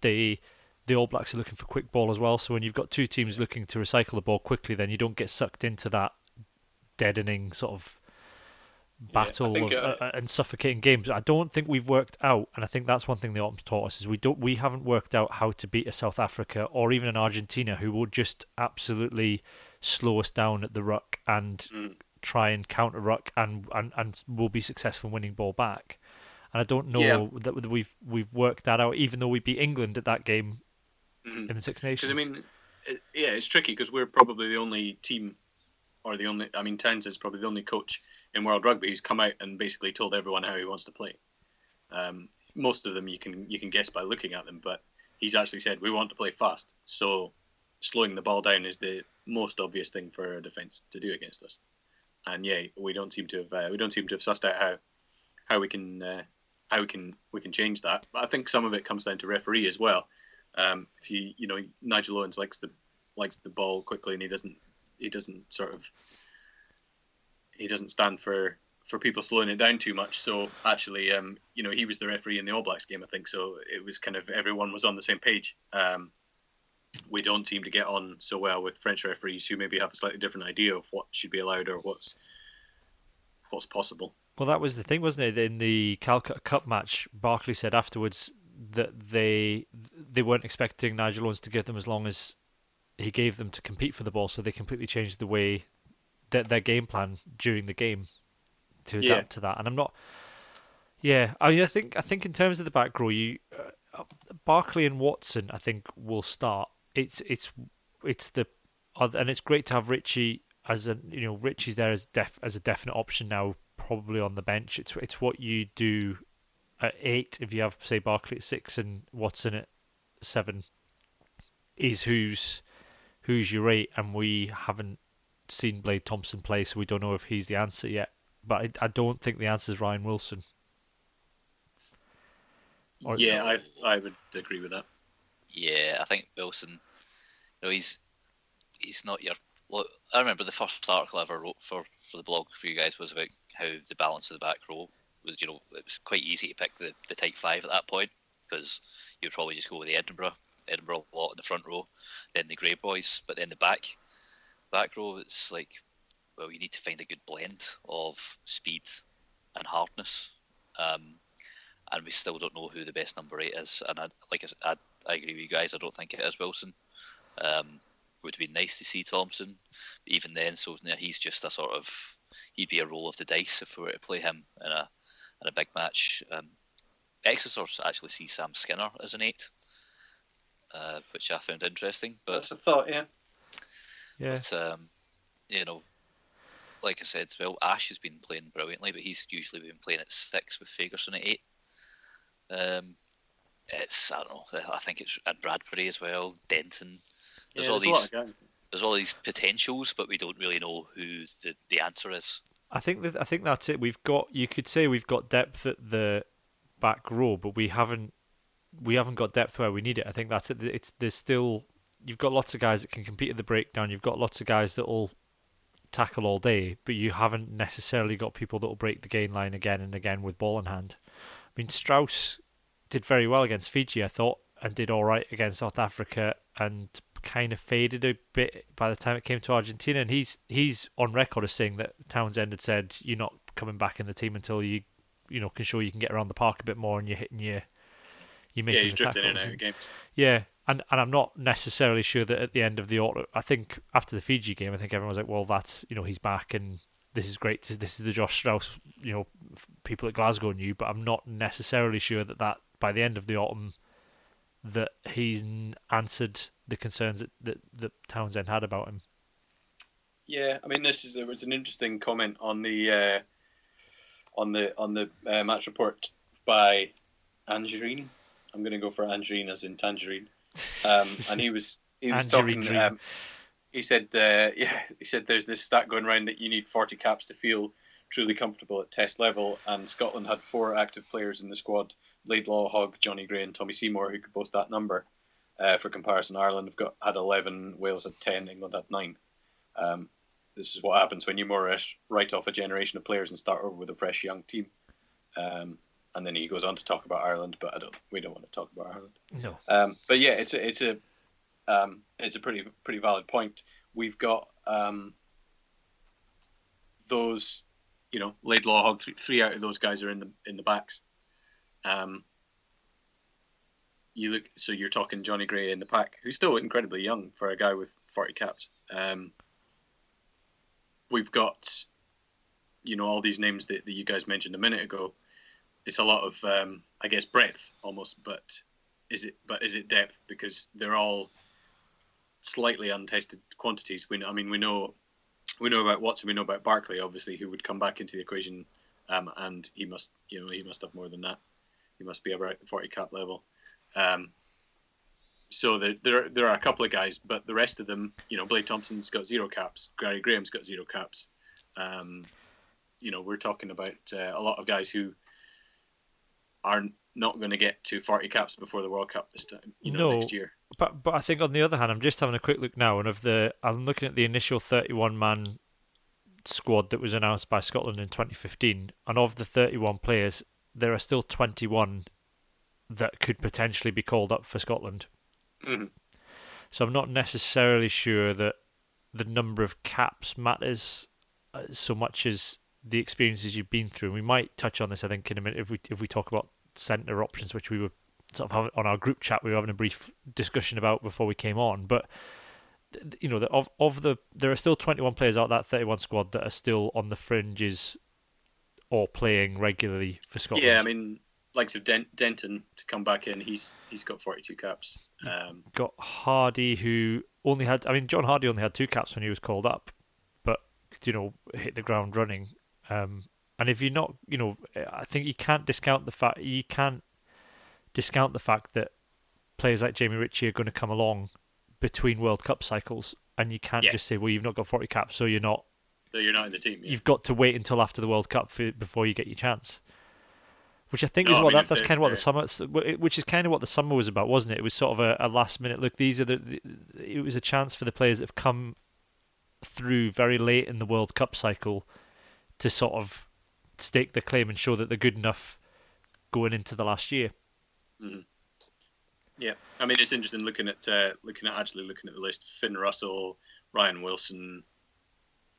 they the All Blacks are looking for quick ball as well. So when you've got two teams looking to recycle the ball quickly, then you don't get sucked into that deadening sort of battle yeah, think, of, uh, uh, and suffocating games. I don't think we've worked out, and I think that's one thing the Autumn's taught us is we don't we haven't worked out how to beat a South Africa or even an Argentina who will just absolutely slow us down at the ruck and mm. try and counter ruck and, and and will be successful winning ball back. And I don't know yeah. that we've we've worked that out, even though we beat England at that game mm. in the Six Nations. I mean, it, yeah, it's tricky because we're probably the only team, or the only. I mean, Towns is probably the only coach in World Rugby who's come out and basically told everyone how he wants to play. Um, most of them you can you can guess by looking at them, but he's actually said we want to play fast. So slowing the ball down is the most obvious thing for a defence to do against us. And yeah, we don't seem to have uh, we don't seem to have sussed out how how we can uh, how we can we can change that. But I think some of it comes down to referee as well. Um, if you you know Nigel Owens likes the likes the ball quickly and he doesn't he doesn't sort of he doesn't stand for for people slowing it down too much. So actually, um, you know, he was the referee in the All Blacks game, I think. So it was kind of everyone was on the same page. Um, we don't seem to get on so well with French referees who maybe have a slightly different idea of what should be allowed or what's what's possible. Well, that was the thing, wasn't it? In the Calcutta Cup match, Barclay said afterwards that they they weren't expecting Nigel Owens to give them as long as he gave them to compete for the ball, so they completely changed the way that their game plan during the game to adapt Yeah. to that. And I'm not, yeah, I mean, I think I think in terms of the back row, you uh, Barclay and Watson, I think will start. It's it's it's the and it's great to have Ritchie as a you know Ritchie's there as def as a definite option now, probably on the bench. It's it's what you do at eight if you have say Barclay at six and Watson at seven is who's who's your eight, and we haven't seen Blade Thomson play, so we don't know if he's the answer yet. But I, I don't think the answer is Ryan Wilson. Or- yeah, I I would agree with that. Yeah, I think Wilson. You know, he's he's not your. Look, I remember the first article I ever wrote for for the blog for you guys was about how the balance of the back row was. You know, it was quite easy to pick the the tight five at that point because you would probably just go with the Edinburgh Edinburgh lot in the front row, then the Gray Boys, but then the back back row it's like, well, you need to find a good blend of speed and hardness. Um, and we still don't know who the best number eight is. And I, like I, I, I agree with you guys. I don't think it is Wilson. Um, would be nice to see Thomson, but even then, so he's just a sort of he'd be a roll of the dice if we were to play him in a in a big match. Um, Exeter's actually see Sam Skinner as an eight, uh, which I found interesting. But That's a thought, yeah. Yeah, but um, you know, like I said, well, Ash has been playing brilliantly, but he's usually been playing at six with Fagerson at eight. Um, it's I don't know. I think it's and Bradbury as well, Denton. There's yeah, all there's a lot these there's all these potentials, but we don't really know who the, the answer is. I think that I think that's it. We've got you could say we've got depth at the back row, but we haven't we haven't got depth where we need it. I think that's it. It's there's still you've got lots of guys that can compete at the breakdown. You've got lots of guys that will tackle all day, but you haven't necessarily got people that will break the gain line again and again with ball in hand. I mean, Strauss did very well against Fiji, I thought, and did all right against South Africa, and kind of faded a bit by the time it came to Argentina. And he's he's on record as saying that Townsend had said, "You're not coming back in the team until you, you know, can show you can get around the park a bit more and you're hitting your, making Yeah, he's drifting in and tackles." out of games. Yeah, and and I'm not necessarily sure that at the end of the auto, I think after the Fiji game, I think everyone was like, well, that's you know he's back and this is great. This is the Josh Strauss, you know, people at Glasgow knew, but I'm not necessarily sure that that by the end of the autumn that he's answered the concerns that, that that Townsend had about him. Yeah, I mean, this is there was an interesting comment on the uh, on the on the uh, match report by Angerine. I'm going to go for Angerine as in tangerine. Um, and he was he was talking. Um, he said, uh, yeah, he said there's this stat going around that you need 40 caps to feel truly comfortable at test level, and Scotland had four active players in the squad: Laidlaw, Hogg, Jonny Gray, and Tommy Seymour, who could boast that number. Uh, for comparison, Ireland have got had 11, Wales had 10, England had nine. Um, this is what happens when you more or less write off a generation of players and start over with a fresh young team. Um, and then he goes on to talk about Ireland, but I don't. We don't want to talk about Ireland. No, Um, but yeah, it's a it's a um, it's a pretty pretty valid point. We've got um, those, you know, Laidlaw. Three, three out of those guys are in the in the backs. Um, you look, so you're talking Jonny Gray in the pack, who's still incredibly young for a guy with 40 caps. Um, we've got, you know, all these names that, that you guys mentioned a minute ago. It's a lot of, um, I guess, breadth almost, but is it? But is it depth? Because they're all slightly untested quantities. We, I mean, we know, we know about Watson, we know about Barclay, obviously, who would come back into the equation, um, and he must, you know, he must have more than that. He must be about the 40 cap level. Um, so there, there, there are a couple of guys, but the rest of them, you know, Blade Thomson's got zero caps. Gary Graham's got zero caps. Um, you know, we're talking about uh, a lot of guys who are not going to get to 40 caps before the World Cup this time, you know, No. next year. but but I think on the other hand, I'm just having a quick look now, and of the I'm looking at the initial 31 man squad that was announced by Scotland in 2015, and of the 31 players, there are still 21 that could potentially be called up for Scotland. Mhm. So I'm not necessarily sure that the number of caps matters uh, so much as the experiences you've been through. We might touch on this, I think, in a minute if we if we talk about centre options, which we were sort of having on our group chat. We were having a brief discussion about before we came on, but you know, the, of of the there are still 21 players out that 31 squad that are still on the fringes or playing regularly for Scotland. Yeah, I mean, likes of Dent- Denton to come back in, he's he's got 42 caps. Um, got Hardie who only had. I mean, John Hardie only had two caps when he was called up, but you know, hit the ground running. Um, and if you're not, you know, I think you can't discount the fact you can't discount the fact that players like Jamie Ritchie are going to come along between World Cup cycles, and you can't Yeah. just say, well, you've not got 40 caps, so you're not. so you're not in the team. Yeah. You've got to wait until after the World Cup for, before you get your chance. Which I think is No, I what mean, that, that's kind of what the the- summer, which is kind of what the summer was about, wasn't it? It was sort of a, a last minute look. These are the, the, it was a chance for the players that have come through very late in the World Cup cycle to sort of stake their claim and show that they're good enough going into the last year. Yeah, I mean it's interesting looking at uh, looking at actually looking at the list. Finn Russell, Ryan Wilson,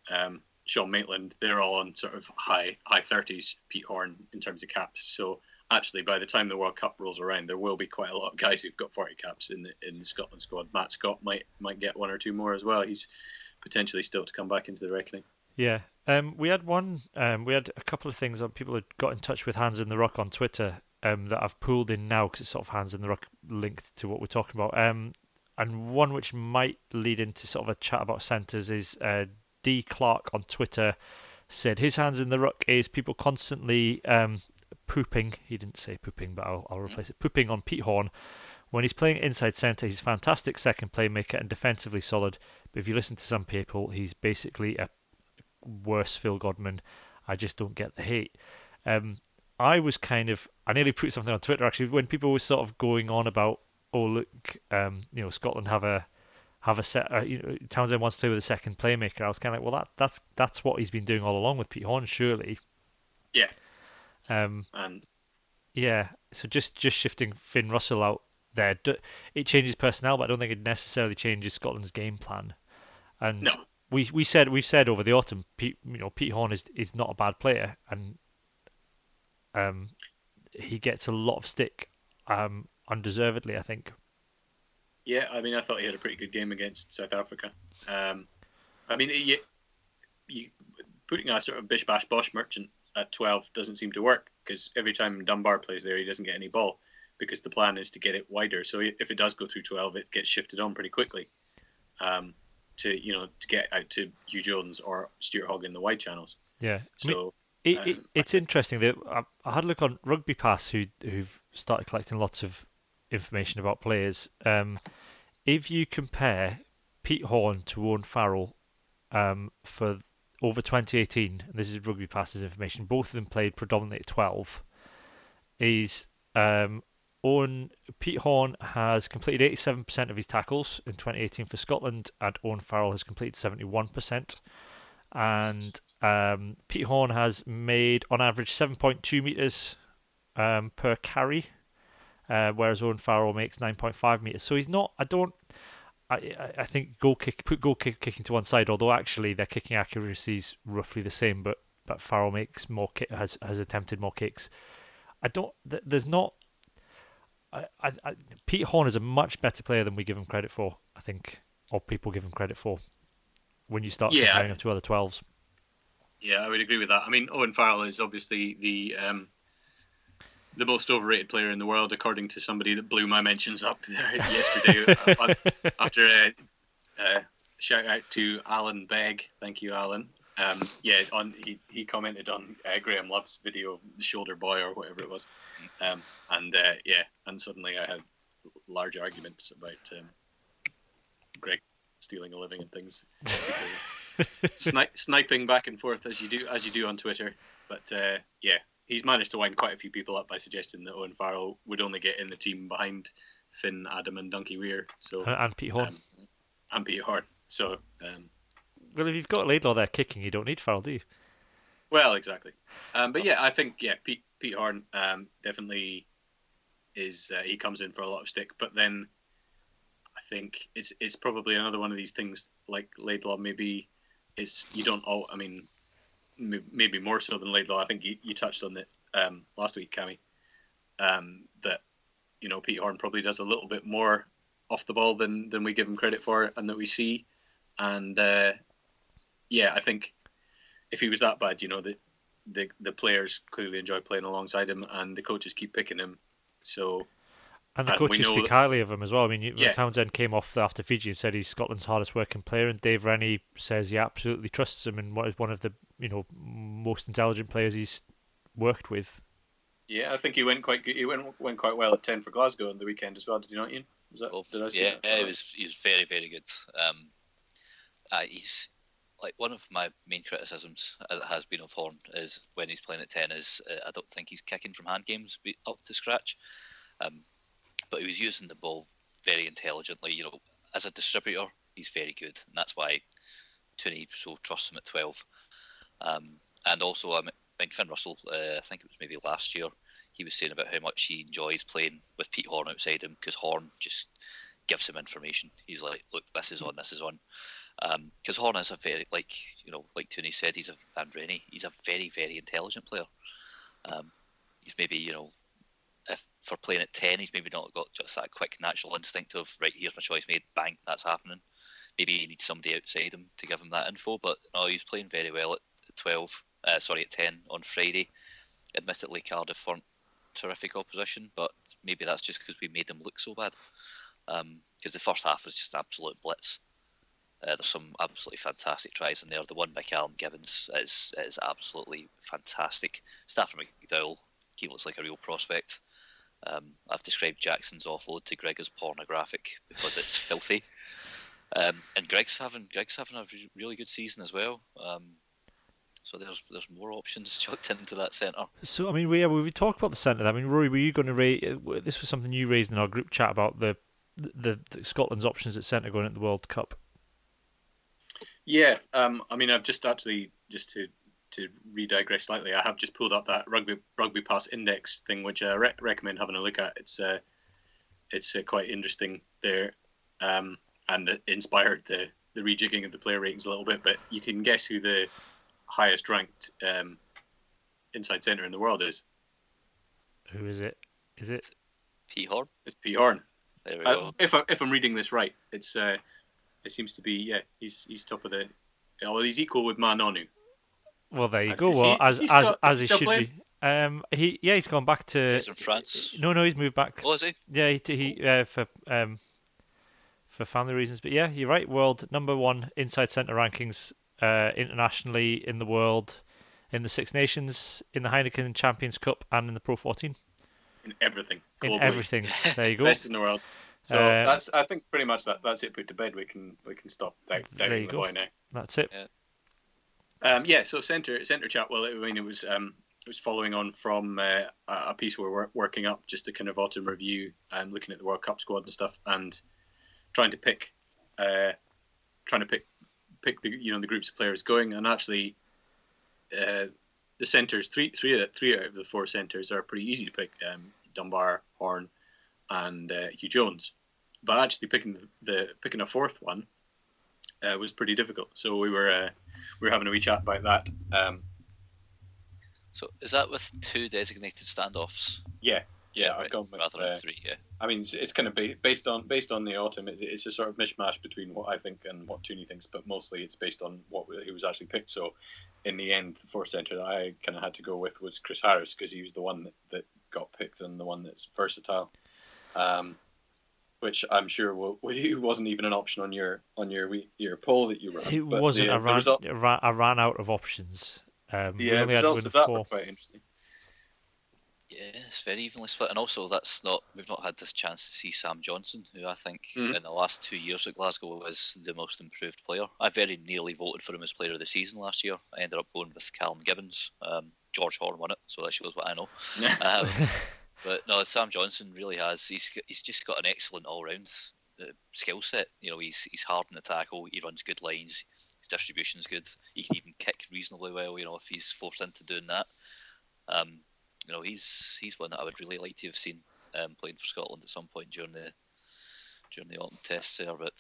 um, Sean Maitland. They're all on sort of high high thirties. Pete Horne in terms of caps. So actually, by the time the World Cup rolls around, there will be quite a lot of guys who've got forty caps in the in the Scotland squad. Matt Scott might might get one or two more as well. He's potentially still to come back into the reckoning. Yeah. Um, we had one. Um, we had a couple of things that people had got in touch with Hands in the Rock on Twitter um, that I've pulled in now because it's sort of Hands in the Rock linked to what we're talking about. Um, and one which might lead into sort of a chat about centres is uh, D Clark on Twitter said his Hands in the Rock is people constantly um, pooping. He didn't say pooping, but I'll, I'll replace it. Pooping on Pete Horne. When he's playing inside centre, he's fantastic second playmaker and defensively solid. But if you listen to some people, he's basically a worse Phil Godman. I just don't get the hate. Um, I was kind of, I nearly put something on Twitter actually when people were sort of going on about, oh look, um, you know, Scotland have a have a set. Uh, you know, Townsend wants to play with a second playmaker. I was kind of like, well, that that's that's what he's been doing all along with Pete Horne, surely. Yeah, Um, and yeah. So just just shifting Finn Russell out there, it changes personnel, but I don't think it necessarily changes Scotland's game plan. And No. We we said we've said over the autumn, Pete, you know, Pete Horne is is not a bad player, and um, he gets a lot of stick, um, undeservedly, I think. Yeah, I mean, I thought he had a pretty good game against South Africa. Um, I mean, you, you, putting a sort of bish bash bosh merchant at 12 doesn't seem to work because every time Dunbar plays there, he doesn't get any ball because the plan is to get it wider. So if it does go through 12, it gets shifted on pretty quickly um, to you know to get out to Huw Jones or Stuart Hogg in the wide channels. Yeah. I mean, So It, it, Um, it's interesting that I, I had a look on Rugby Pass, who who've started collecting lots of information about players. Um, if you compare Pete Horne to Owen Farrell um, for over 2018, and this is Rugby Pass's information, both of them played predominantly at 12. Is um, Pete Horne has completed 87% of his tackles in 2018 for Scotland, and Owen Farrell has completed 71% and um, Pete Horne has made on average 7.2 meters um, per carry, uh, whereas Owen Farrell makes 9.5 meters. So he's not. I don't. I I- think goal kick put goal kick kicking to one side. Although actually their kicking accuracy is roughly the same, but but Farrell makes more has has attempted more kicks. I don't. th- There's not. I, I, I, Pete Horne is a much better player than we give him credit for. I think, or people give him credit for. When you start Yeah. comparing him to other twelves. Yeah, I would agree with that. I mean, Owen Farrell is obviously the um, the most overrated player in the world, according to somebody that blew my mentions up yesterday. uh, after a uh, shout out to Alan Begg, thank you, Alan. Um, yeah, on he, he commented on uh, Graham Love's video, the Shoulder Boy or whatever it was, um, and uh, yeah, and suddenly I had large arguments about um, Greg stealing a living and things. Sni- sniping back and forth as you do as you do on Twitter. But uh, yeah, he's managed to wind quite a few people up by suggesting that Owen Farrell would only get in the team behind Finn, Adam, and Donkey Weir. So and, and Pete Horne. um, and Peter Hart. So um, well, if you've got Laidlaw there kicking, you don't need Farrell, do you? well, exactly. Um, but yeah, I think yeah, Pete Pete Horne um, definitely is uh, he comes in for a lot of stick, but then I think it's it's probably another one of these things like Laidlaw. Maybe it's you don't all. I mean, maybe more so than Laidlaw. I think you, you touched on it um, last week, Cammy. Um, that you know Pete Horne probably does a little bit more off the ball than than we give him credit for, and that we see. And uh, yeah, I think if he was that bad, you know, the, the the players clearly enjoy playing alongside him, and the coaches keep picking him. So and the and coaches speak that, highly of him as well. I mean, yeah. Townsend came off after Fiji and said he's Scotland's hardest working player, and Dave Rennie says he absolutely trusts him and what is one of the you know most intelligent players he's worked with. Yeah, I think he went quite good. He went went quite well at ten for Glasgow on the weekend as well. Did you not, Iain? Was that? Oh, did I see yeah, that? yeah, he was. He was very very good. Um, uh, he's like one of my main criticisms uh, has been of Horne, is when he's playing at ten is uh, I don't think he's kicking from hand games up to scratch. Um, but he was using the ball very intelligently. You know, as a distributor, he's very good, and that's why Tooney so trusts him at 12. Um, and also, I mean, Finn Russell, uh, I think it was maybe last year, he was saying about how much he enjoys playing with Pete Horne outside him because Horne just gives him information. He's like, look, this is on, this is on. Because um, is a very, like, you know, like Tooney said, he's a, and Rennie, he's a very, very intelligent player. Um, he's maybe, you know, if for playing at 10, he's maybe not got just that quick natural instinct of, right, here's my choice made, bang, that's happening. Maybe he needs somebody outside him to give him that info, but no, he's playing very well at 12, uh, sorry, at 10 on Friday. Admittedly, Cardiff weren't terrific opposition, but maybe that's just because we made them look so bad. Because um, the first half was just absolute blitz. Uh, there's some absolutely fantastic tries in there. The one by Callum Gibbins is is absolutely fantastic. Stafford McDowall, he looks like a real prospect. Um, I've described Jackson's offload to Grigg as pornographic because it's filthy. Um, and Grigg's having Grigg's having a really good season as well. Um, so there's there's more options chucked into that centre. So I mean, we we talked about the centre. I mean, Rory, were you going to raise? Uh, this was something you raised in our group chat about the the, the Scotland's options at centre going into the World Cup. Yeah, um, I mean, I've just actually just to to re-digress slightly, I have just pulled up that rugby rugby pass index thing, which I re- recommend having a look at. It's uh, it's uh, quite interesting there, um, and it inspired the the rejigging of the player ratings a little bit. But you can guess who the highest ranked um, inside centre in the world is. Who is it? Is it P Horne? It's P Horne. There we uh, go. If I, if I'm reading this right, it's uh, it seems to be yeah he's he's top of the. Well, he's equal with Ma'a Nonu. Well, there you go. Well, he, as as still, as he should playing? be. Um, he yeah, he's gone back to. He's in France. No, no, he's moved back. Oh, is he? Yeah, he, he uh, for um for family reasons. But yeah, you're right. World number one inside centre rankings uh, internationally in the world, in the Six Nations, in the Heineken Champions Cup, and in the Pro 14. In everything. Globally. In everything. There you go. Best in the world. So uh, that's I think pretty much that that's it put to bed. We can we can stop down, down there you the go. now. That's it. Yeah. Um, yeah, so center center chat. Well, I mean, it was um, it was following on from uh, a piece we are working up, just a kind of autumn review and looking at the World Cup squad and stuff, and trying to pick, uh, trying to pick pick the you know the groups of players going, and actually, uh, the centers three three three out of the four centers are pretty easy to pick: um, Dunbar, Horne, and uh, Huw Jones. But actually picking the, the picking a fourth one uh, was pretty difficult. So we were uh, we were having a wee chat about that. Um, so is that with two designated standoffs? Yeah, yeah, I've gone with rather than uh, three. Yeah, I mean it's, it's kind of ba- based on based on the autumn. It, it's a sort of mishmash between what I think and what Tooney thinks, but mostly it's based on what he was actually picked. So in the end, the fourth centre that I kind of had to go with was Chris Harris because he was the one that, that got picked and the one that's versatile. Um, which I'm sure will, wasn't even an option on your on your your poll that you ran. It wasn't. The, I, ran, result... I ran out of options. Um, yeah, the results of that four. were quite interesting. Yeah, it's very evenly split, and also that's not we've not had this chance to see Sam Johnson, who I think mm-hmm. in the last two years at Glasgow was the most improved player. I very nearly voted for him as player of the season last year. I ended up going with Callum Gibbins. Um, George Horne won it, so that shows what I know. um, but no, Sam Johnson really has. He's he's just got an excellent all round uh, skill set. You know, he's he's hard in the tackle. He runs good lines. His distribution's good. He can even kick reasonably well. You know, if he's forced into doing that. Um, you know, he's he's one that I would really like to have seen um, playing for Scotland at some point during the during the autumn tests there, but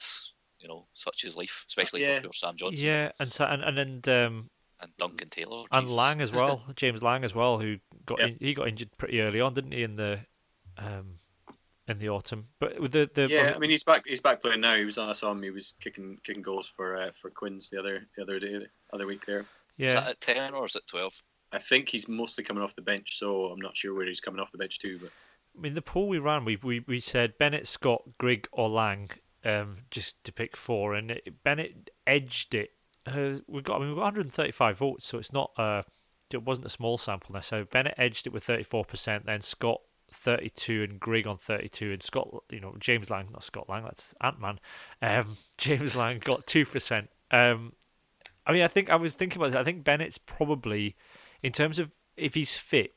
you know, such is life, especially Yeah. for Sam Johnson Yeah, and so, and and, and um, and Duncan Taylor and Lang as well, James Lang as well, who got Yep. in, he got injured pretty early on, didn't he? In the um, in the autumn, but with the the Yeah, I mean he's back. He's back playing now. He was on. I saw him. He was kicking kicking goals for uh, for Quins the other the other day, other week there. yeah, that at ten or is it twelve? I think he's mostly coming off the bench, so I'm not sure where he's coming off the bench to. But I mean, the pool we ran, we we, we said Bennett, Scott, Grigg, or Lang, um, just to pick four, and it, Bennett edged it. We got, I mean, we got 135 votes, so it's not, uh, it wasn't a small sample necessarily. Bennett edged it with 34%, then Scott 32, and Grigg on 32, and Scott, you know, James Lang, not Scott Lang, that's Ant Man. Um, James Lang got two percent. Um, I mean, I think I was thinking about this. I think Bennett's probably, in terms of if he's fit,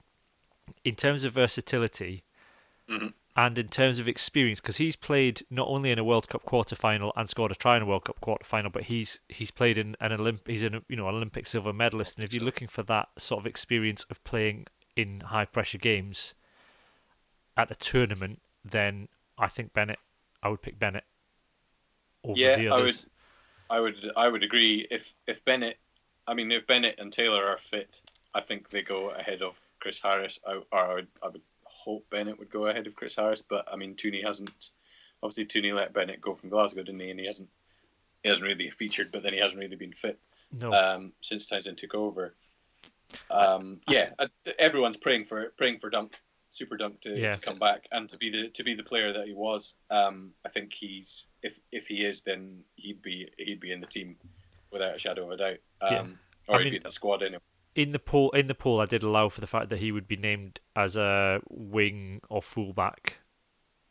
in terms of versatility, Mhm. and in terms of experience, because he's played not only in a World Cup quarter final and scored a try in a World Cup quarter final, but he's he's played in an Olymp he's in a, you know Olympic silver medalist, and if you're looking for that sort of experience of playing in high pressure games at a tournament, then I think Bennett, I would pick Bennett over Yeah, the I others. I would I would agree if if Bennett, I mean if Bennett and Taylor are fit, I think they go ahead of Chris Harris. I, or I would I would hope Bennett would go ahead of Chris Harris, but I mean Tooney hasn't. Obviously Tooney let Bennett go from Glasgow, didn't he? And he hasn't he hasn't really featured, but then he hasn't really been fit No, um, since Townsend took over. Um, yeah, uh, everyone's praying for praying for Dunk, Super Dunk to, Yeah. to come back and to be the to be the player that he was. Um, I think he's if if he is, then he'd be he'd be in the team without a shadow of a doubt. Um, Yeah. Or I he'd mean- be in the squad anyway. In the poll, in the poll, I did allow for the fact that he would be named as a wing or fullback,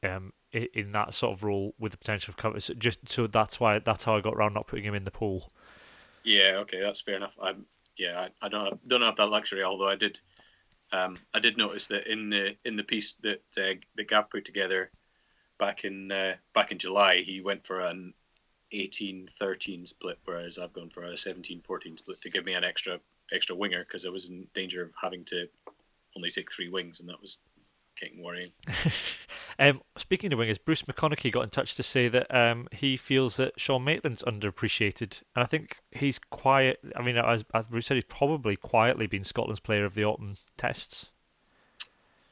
um, i- in that sort of role with the potential of cover. So just so that's why that's how I got around not putting him in the pool. Yeah, okay, that's fair enough. I'm yeah, I, I don't have, don't have that luxury. Although I did, um, I did notice that in the in the piece that uh, that Gav put together back in uh, back in July, he went for an 18-13 split, whereas I've gone for a 17-14 split to give me an extra extra winger because I was in danger of having to only take three wings, and that was getting worrying. Um, speaking of wingers, Bruce McConaughey got in touch to say that um, he feels that Sean Maitland's underappreciated, and I think he's quiet. I mean, as, as Bruce said, he's probably quietly been Scotland's Player of the Autumn tests.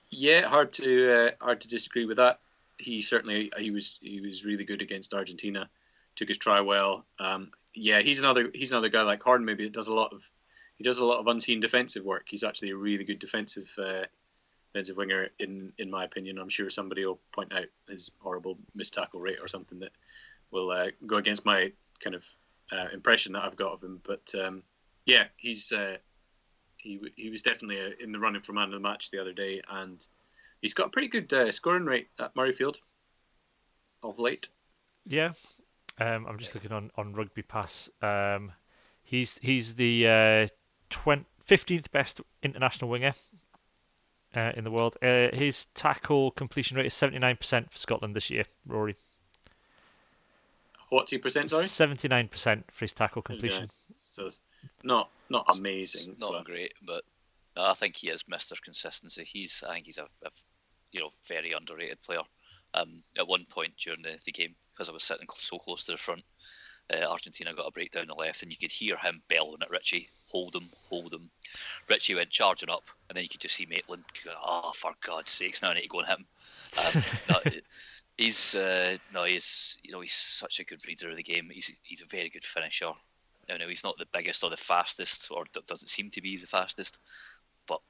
Yeah, hard to uh, hard to disagree with that. He certainly he was he was really good against Argentina. Took his try well. Um, yeah, he's another he's another guy like Horne. Maybe that does a lot of he does a lot of unseen defensive work. He's actually a really good defensive uh, defensive winger in in my opinion. I'm sure somebody will point out his horrible missed tackle rate or something that will uh, go against my kind of uh, impression that I've got of him. But um, yeah, he's uh, he he was definitely uh, in the running for man of the match the other day, and he's got a pretty good uh, scoring rate at Murrayfield of late. Yeah, um, I'm just looking on, on Rugby Pass. Um, he's he's the 20, 15th best international winger uh, in the world. Uh, his tackle completion rate is 79% for Scotland this year. Rory, What's he percent? Sorry, 79% for his tackle completion. so it's not not amazing. It's not but- great, but I think he is Mr. Consistency. He's, I think he's a, a you know, very underrated player. Um, at one point during the, the game, because I was sitting cl- so close to the front, uh, Argentina got a break down the left, and you could hear him bellowing at Richie, hold him, hold him. Richie went charging up, and then you could just see Maitland going, "Oh, for God's sakes, now I need to go and hit him." Um, no, he's uh, no, he's you know he's such a good reader of the game. He's he's a very good finisher. You know, he's not the biggest or the fastest, or d- doesn't seem to be the fastest. But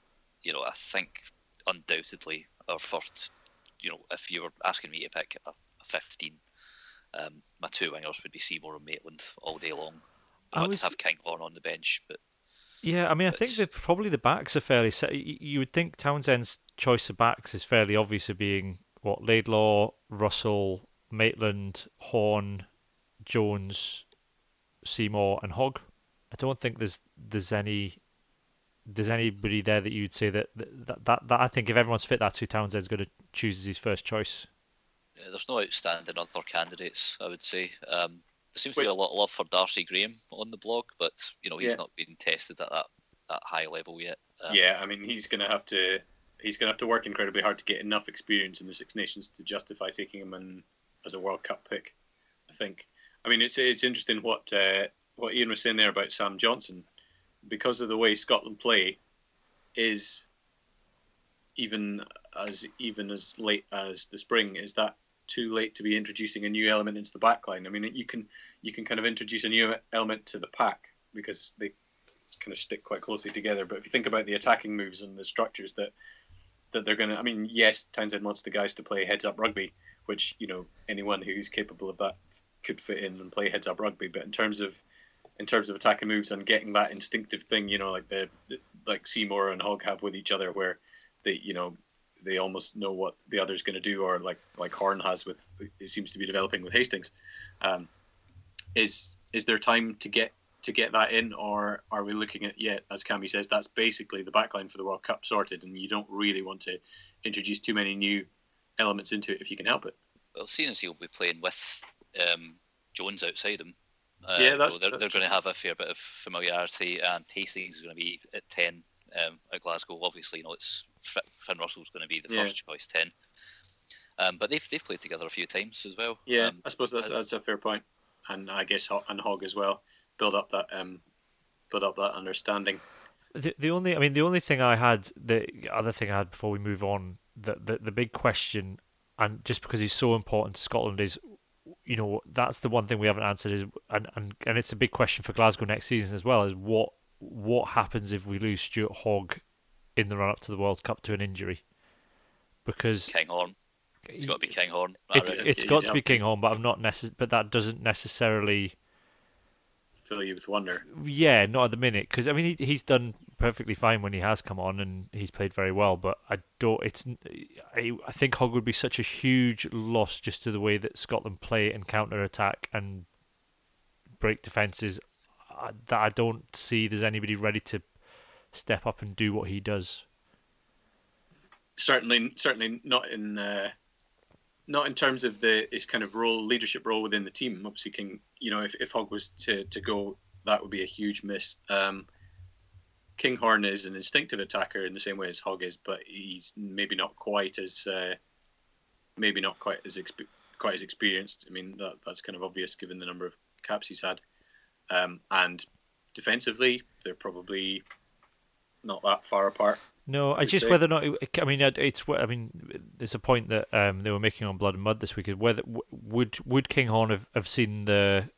you know, I think undoubtedly our first, you know, if you were asking me to pick a, a 15, um, my two wingers would be Seymour and Maitland all day long. I was- have Kinghorn on the bench, but Yeah, I mean, I think that probably the backs are fairly set. You you would think Townsend's choice of backs is fairly obvious of being what Laidlaw, Russell, Maitland, Horne, Jones, Seymour, and Hogg. I don't think there's there's any there's anybody there that you'd say that that, that, that I think if everyone's fit, that's who Townsend's going to choose as his first choice. Uh, there's no outstanding other candidates. I would say. Um, there seems to be a lot of love for Darcy Graham on the blog, but you know he's Yeah. not been tested at that that high level yet. Um, yeah, I mean he's going to have to he's going to have to work incredibly hard to get enough experience in the Six Nations to justify taking him in as a World Cup pick. I think. I mean, it's it's interesting what uh, what Iain was saying there about Sam Johnson, because of the way Scotland play, is even as even as late as the spring. Is that too late to be introducing a new element into the backline? I mean, you can you can kind of introduce a new element to the pack because they kind of stick quite closely together. But if you think about the attacking moves and the structures that that they're going to, I mean, yes, Townsend wants the guys to play heads up rugby, which you know anyone who's capable of that could fit in and play heads up rugby. But in terms of in terms of attacking moves and getting that instinctive thing, you know, like the like Seymour and Hogg have with each other, where they, you know, they almost know what the other's going to do, or like like Horne has with it seems to be developing with Hastings. Um, is is there time to get to get that in, or are we looking at yet, as Cammy says, that's basically the backline for the World Cup sorted, and you don't really want to introduce too many new elements into it if you can help it. Well, seeing as he'll be playing with um, Jones outside him, uh, yeah, that's, they're, that's they're going to have a fair bit of familiarity. And Hastings is going to be at ten um, at Glasgow. Obviously, you know it's Finn Russell's going to be the Yeah. first choice ten. Um, but they've they've played together a few times as well. Yeah, Um, I suppose that's that's a fair point. point, and I guess and Hogg as well build up that um build up that understanding. The, the only, I mean, the only thing I had, the other thing I had before we move on, the, the the big question, and just because he's so important to Scotland is, you know, that's the one thing we haven't answered is, and and, and it's a big question for Glasgow next season as well, is what what happens if we lose Stuart Hogg in the run up to the World Cup to an injury? Because Kinghorn. It's got to be Kinghorn. it's I reckon. it's Yeah, got to be Kinghorn, but I'm not necess- but that doesn't necessarily Fill you with wonder. Yeah, not at the minute because I mean he, he's done perfectly fine when he has come on and he's played very well. But I don't. It's I, I think Hogg would be such a huge loss just to the way that Scotland play and counter attack and break defenses uh, that I don't see there's anybody ready to step up and do what he does. Certainly, certainly not in uh, not in terms of the his kind of role, leadership role within the team. Obviously, King, you know, if, if Hogg was to, to go, that would be a huge miss. Um, Kinghorn is an instinctive attacker in the same way as Hogg is, but he's maybe not quite as uh, maybe not quite as exp- quite as experienced. I mean, that that's kind of obvious given the number of caps he's had. Um, and defensively, they're probably not that far apart. No, I just say. whether or not it- I mean it- it's I mean there's a point that um, they were making on Blood and Mud this week is whether would would Kinghorn have, have seen the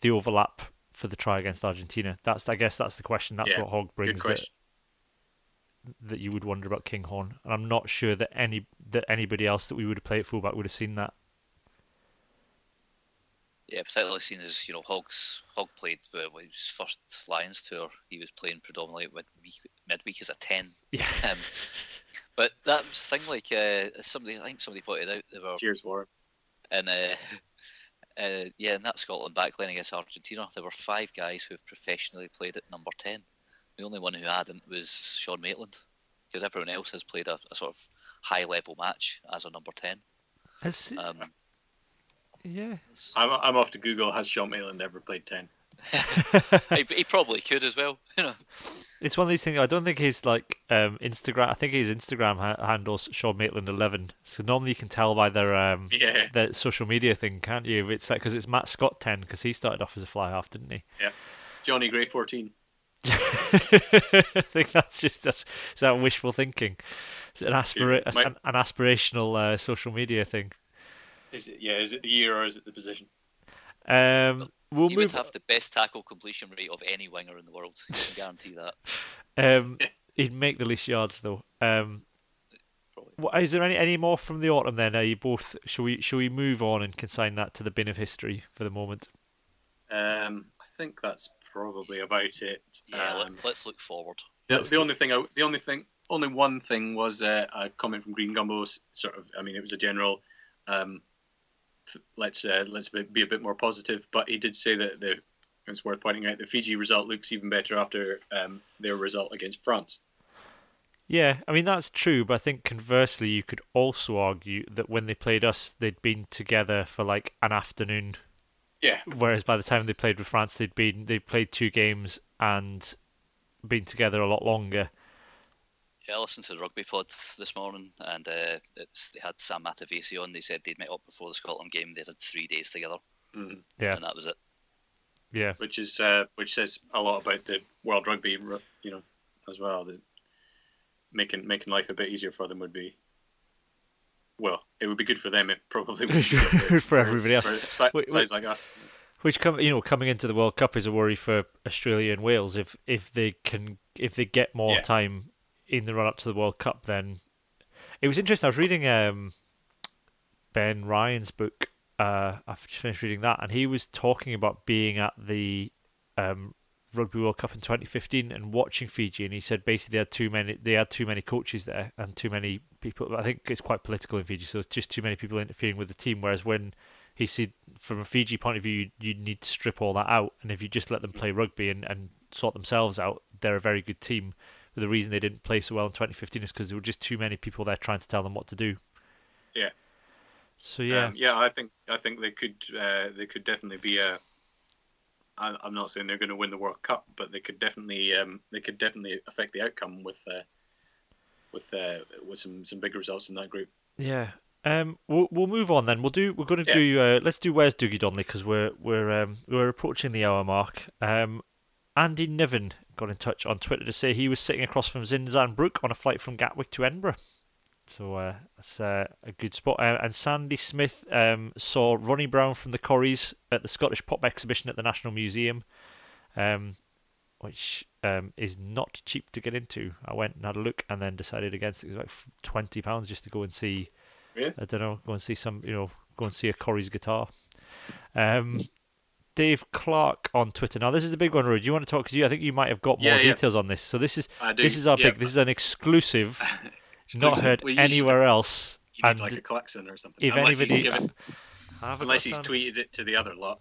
the overlap for the try against Argentina? That's I guess that's the question. That's Yeah, what Hogg brings that, that you would wonder about Kinghorn, and I'm not sure that any that anybody else that we would have played at fullback would have seen that. Yeah, particularly seen as you know Hogg's Hogg played uh, with his first Lions tour. He was playing predominantly midweek, midweek as a ten. Yeah, Um, but that was the thing like uh, somebody I think somebody pointed out they were Cheers, Warren. in uh, uh, yeah in that Scotland backline against Argentina there were five guys who have professionally played at number ten. The only one who hadn't was Sean Maitland because everyone else has played a, a sort of high level match as a number ten. Has- Um, yeah. I'm, I'm off to Google. Has Sean Maitland ever played 10? he, he probably could as well. You know. It's one of these things. I don't think his like um, Instagram. I think his Instagram ha- handles Sean Maitland eleven. So normally you can tell by their um, Yeah. their social media thing, can't you? It's like because it's Matt Scott ten because he started off as a fly half, didn't he? Yeah, Jonny Gray 14. I think that's just that's is that wishful thinking. It's an aspira- Yeah, my- an, an aspirational uh, social media thing. Is it, yeah, is it the year or is it the position? Um, we'll he would have the best tackle completion rate of any winger in the world. I can guarantee that. Um, he'd make the least yards though. Um, Probably. what, is there any any more from the autumn? Then are you both? Shall we shall we move on and consign that to the bin of history for the moment? Um, I think that's probably about it. Yeah, Um, let, us look forward. the, the only thing, I, the only thing, only one thing was uh, a comment from Green Gumbo. Sort of, I mean, it was a general. Um, f- let's uh, let's be, be a bit more positive, but he did say that the. It's worth pointing out the Fiji result looks even better after um, their result against France. Yeah, I mean that's true, but I think conversely you could also argue that when they played us, they'd been together for like an afternoon, Yeah, whereas by the time they played with France, they'd been they played two games and been together a lot longer. Yeah, I listened to the rugby pod this morning, and uh, it's they had Sam Matavesi on. They said they'd met up before the Scotland game. They had three days together, Mhm. Yeah. and that was it. Yeah, which is uh, which says a lot about the world rugby, you know, as well. The, making making life a bit easier for them would be. Well, it would be good for them. It probably would be good For everybody else. For si- Wait, wait. sides like us. which come you know coming into the World Cup is a worry for Australia and Wales if if they can if they get more Yeah. time in the run up to the World Cup. Then it was interesting. I was reading um, Ben Ryan's book. Uh, I've just finished reading that, and he was talking about being at the um, Rugby World Cup in 2015 and watching Fiji, and he said basically they had too many they had too many coaches there and too many people. I think it's quite political in Fiji, so it's just too many people interfering with the team. Whereas when he said from a Fiji point of view, you, you need to strip all that out, and if you just let them play rugby and, and sort themselves out, they're a very good team. The reason they didn't play so well in 2015 is because there were just too many people there trying to tell them what to do. Yeah. So yeah, Um, yeah. I think I think they could uh, they could definitely be a. I, I'm not saying they're going to win the World Cup, but they could definitely um, they could definitely affect the outcome with uh, with uh, with some some big results in that group. Yeah. Um, we'll we'll move on then. We'll do. We're going to Yeah. do. Uh, let's do. Where's Dougie Donnelly? Because we're we're um, we're approaching the hour mark. Um, Andy Niven got in touch on Twitter to say he was sitting across from Zinzan Brooke on a flight from Gatwick to Edinburgh. So uh, that's uh, a good spot. Uh, and Sandy Smith um, saw Ronnie Brown from the Corries at the Scottish Pop Exhibition at the National Museum, um, which um, is not cheap to get into. I went and had a look, and then decided against it. It was like twenty pounds just to go and see. Really? I don't know. Go and see some. You know, go and see a Corries guitar. Um, Dave Clark on Twitter. Now this is the big one, Rory. Do you want to talk? Because you, I think you might have got more Yeah, yeah. details on this. So this is this is our yeah, big. This is an exclusive, not heard We usually- anywhere else. You need And like a klaxon or something. if unless anybody, he's, given, unless he's tweeted it to the other lot.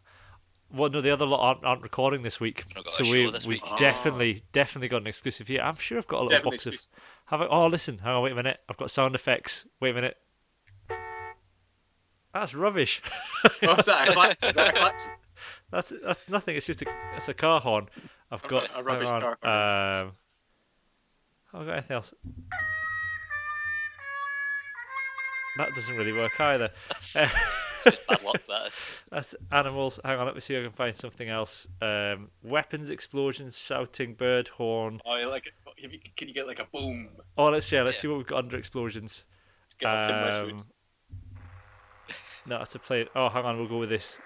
Well, no, the other lot aren't, aren't recording this week, so we we week. Ah. definitely definitely got an exclusive here. I'm sure I've got a little Definitely box of. exclusive. Have I, oh, listen, hang on, wait a minute. I've got sound effects. Wait a minute. That's rubbish. Oh, is that a, cla- is that a klaxon? That's that's nothing. It's just a it's a car horn. I've got a rubbish on, car horn. Um, have I got anything else? That doesn't really work either. That's Uh, just bad luck. That is. That's animals. Hang on, let me see if I can find something else. Um, weapons, explosions, shouting, bird horn. Oh, like? Can you- Can you get like a boom? Oh, let's yeah, let's Yeah. see what we've got under explosions. Um, no, that's a play. Oh, hang on, we'll go with this.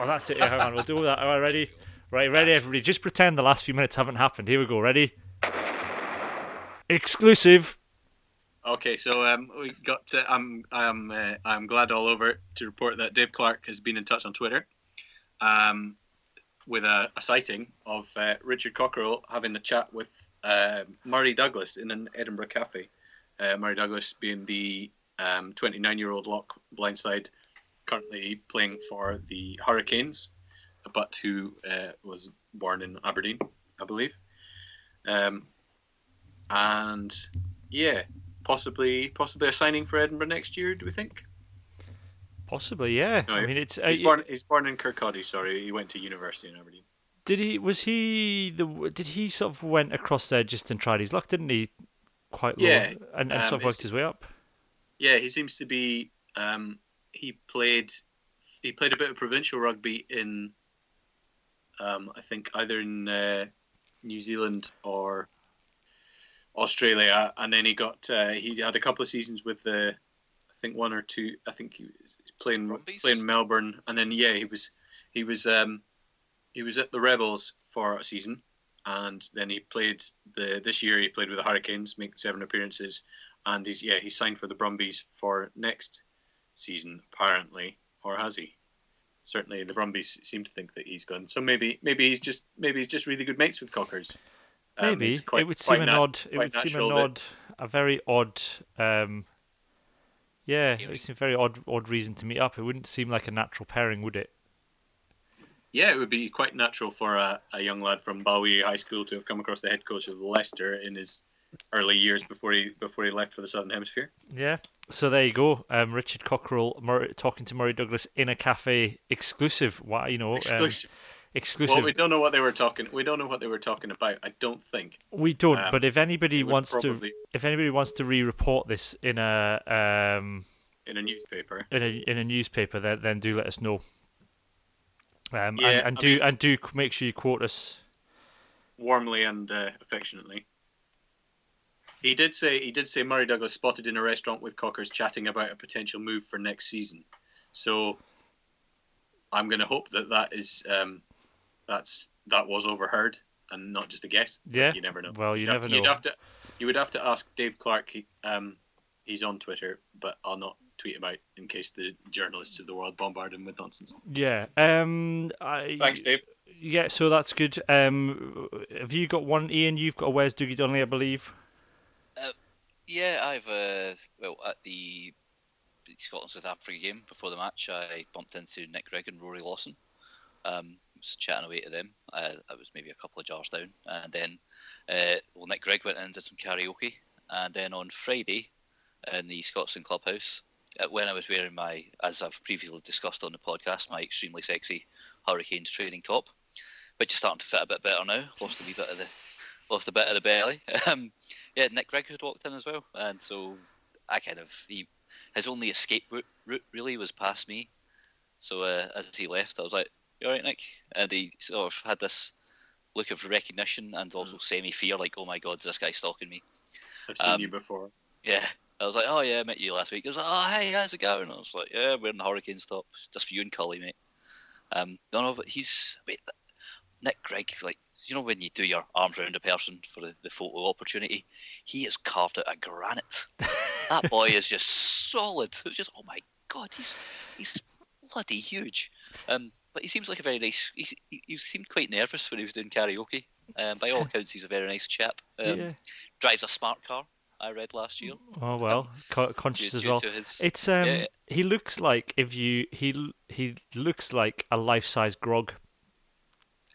Oh, that's it. Yeah, hang on, we'll do that. All right, ready? Right, ready, everybody. Just pretend the last few minutes haven't happened. Here we go. Ready? Exclusive. Okay, so um, we got. To, I'm I'm uh, I'm glad all over to report that Dave Clark has been in touch on Twitter, um, with a, a sighting of uh, Richard Cockerill having a chat with uh, Murray Douglas in an Edinburgh cafe. Uh, Murray Douglas being the 29 year old lock blindside, currently playing for the Hurricanes, but who uh, was born in Aberdeen, I believe. Um, and yeah, possibly possibly a signing for Edinburgh next year. Do we think? Possibly, yeah. No, I mean, it's. Uh, He's born. He's born in Kirkcaldy. Sorry, he went to university in Aberdeen. Did he? Was he the? Did he sort of went across there just and tried his luck? Didn't he? Quite low, Yeah, and, and um, sort of worked his way up. Yeah, he seems to be. Um, he played. He played a bit of provincial rugby in. Um, I think either in uh, New Zealand or Australia, and then he got. Uh, he had a couple of seasons with the. I think one or two. I think he was he's playing Brumbies? playing Melbourne, and then yeah, he was he was um, he was at the Rebels for a season, and then he played the this year he played with the Hurricanes, making seven appearances, and he's yeah he signed for the Brumbies for next season apparently, or has he? Certainly, the Brumbies seem to think that he's gone. So maybe maybe he's just maybe he's just really good mates with Cockers. Um, Maybe quite- it would seem an nat- odd. It would seem an that- odd, a very odd. Um, yeah, it would seem a very odd, odd reason to meet up. It wouldn't seem like a natural pairing, would it? Yeah, it would be quite natural for a, a young lad from Balwearie High School to have come across the head coach of Leicester in his early years before he before he left for the Southern Hemisphere. Yeah. So there you go. Um, Richard Cockerill Murray, talking to Murray Douglas in a cafe, exclusive. Why you know? Um, Exclusive. exclusive. Well, we don't know what they were talking. We don't know what they were talking about. I don't think. We don't. Um, but if anybody wants probably- to, if anybody wants to re-report this in a um, in a newspaper. in a in a newspaper, then then do let us know. Um, Yeah, and, and do mean- and do make sure you quote us. warmly and uh, affectionately. He did say he did say Murray Douglas spotted in a restaurant with Cockers chatting about a potential move for next season. So I'm going to hope that that is um, that's that was overheard and not just a guess. Yeah. You never know. Well, you You'd have never to- You'd have to you would have to ask Dave Clark. He, um, he's on Twitter, but I'll not tweet him out in case the journalists of the world bombard him with nonsense. Yeah. Um. I, Thanks, Dave. Yeah. So that's good. Um. Have you got one, Iain? You've got a Where's Dougie Donnelly, I believe. Yeah, I've uh, well at the Scotland South Africa game before the match, I bumped into Nick Grigg and Rory Lawson. Um, was chatting away to them. I, was maybe a couple of jars down, and then uh, well, Nick Grigg went in and did some karaoke, and then on Friday in the Scotland Clubhouse, uh, when I was wearing my, as I've previously discussed on the podcast, my extremely sexy Hurricanes training top, which is starting to fit a bit better now. Lost a wee bit of the lost a bit of the belly. Um, yeah, Nick Grigg had walked in as well, and so I kind of he his only escape route, route really was past me. So uh, as he left, I was like, "You all right, Nick?" And he sort of had this look of recognition and also semi fear, like, "Oh my God, is this guy stalking me?" I've seen Um, you before. Yeah. I was like, "Oh yeah, I met you last week." He was like, "Oh hey, how's it going?" I was like, "Yeah, we're in the Hurricane top, just for you and Cully, mate." Um, no, no, but he's wait, Nick Grigg, like you know when you do your arms around a person for the, the photo opportunity, he is carved out a granite. that boy is just solid. It's just oh my god, he's he's bloody huge. Um, but he seems like a very nice. He, he, he seemed quite nervous when he was doing karaoke. Um, by all accounts, he's a very nice chap. Um, yeah. Drives a smart car. I read last year. Oh well, Due, conscious as due well. his, It's um. Yeah. He looks like if you he he looks like a life-size grog.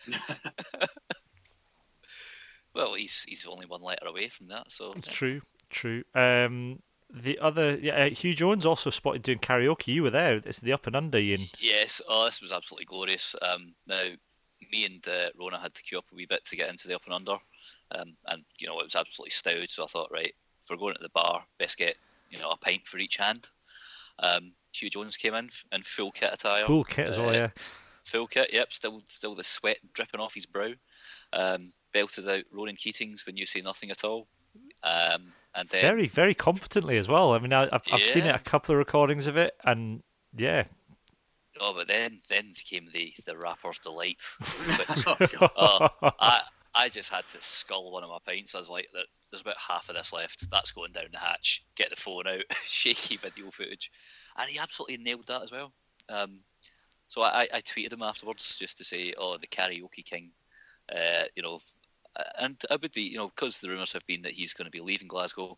he's he's only one letter away from that. So yeah. True, true. Um, the other, yeah, uh, Huw Jones also spotted doing karaoke. You were there. It's the Up and Under, Iain. Yes, oh, this was absolutely glorious. Um, now, me and uh, Rona had to queue up a wee bit to get into the up and under, um, and you know it was absolutely stowed. So I thought, right, if we're going to the bar, best get you know a pint for each hand. Um, Huw Jones came in in full kit attire, Full kit as well, Uh, yeah. full kit. Yep, still still the sweat dripping off his brow. Um, belted out Ronan Keating's when you say nothing at all. Um, and then Very, very confidently as well. I mean, I, I've I've seen it a couple of recordings of it, and yeah, oh, but then then came the the rapper's delight. which, Oh, Oh, I I just had to scull one of my pints. I was like, "There's about half of this left. That's going down the hatch. Get the phone out. Shaky video footage," and he absolutely nailed that as well. Um, so I, I tweeted him afterwards just to say, "Oh, the karaoke king," uh, you know, and I would be, you know, because the rumours have been that he's going to be leaving Glasgow.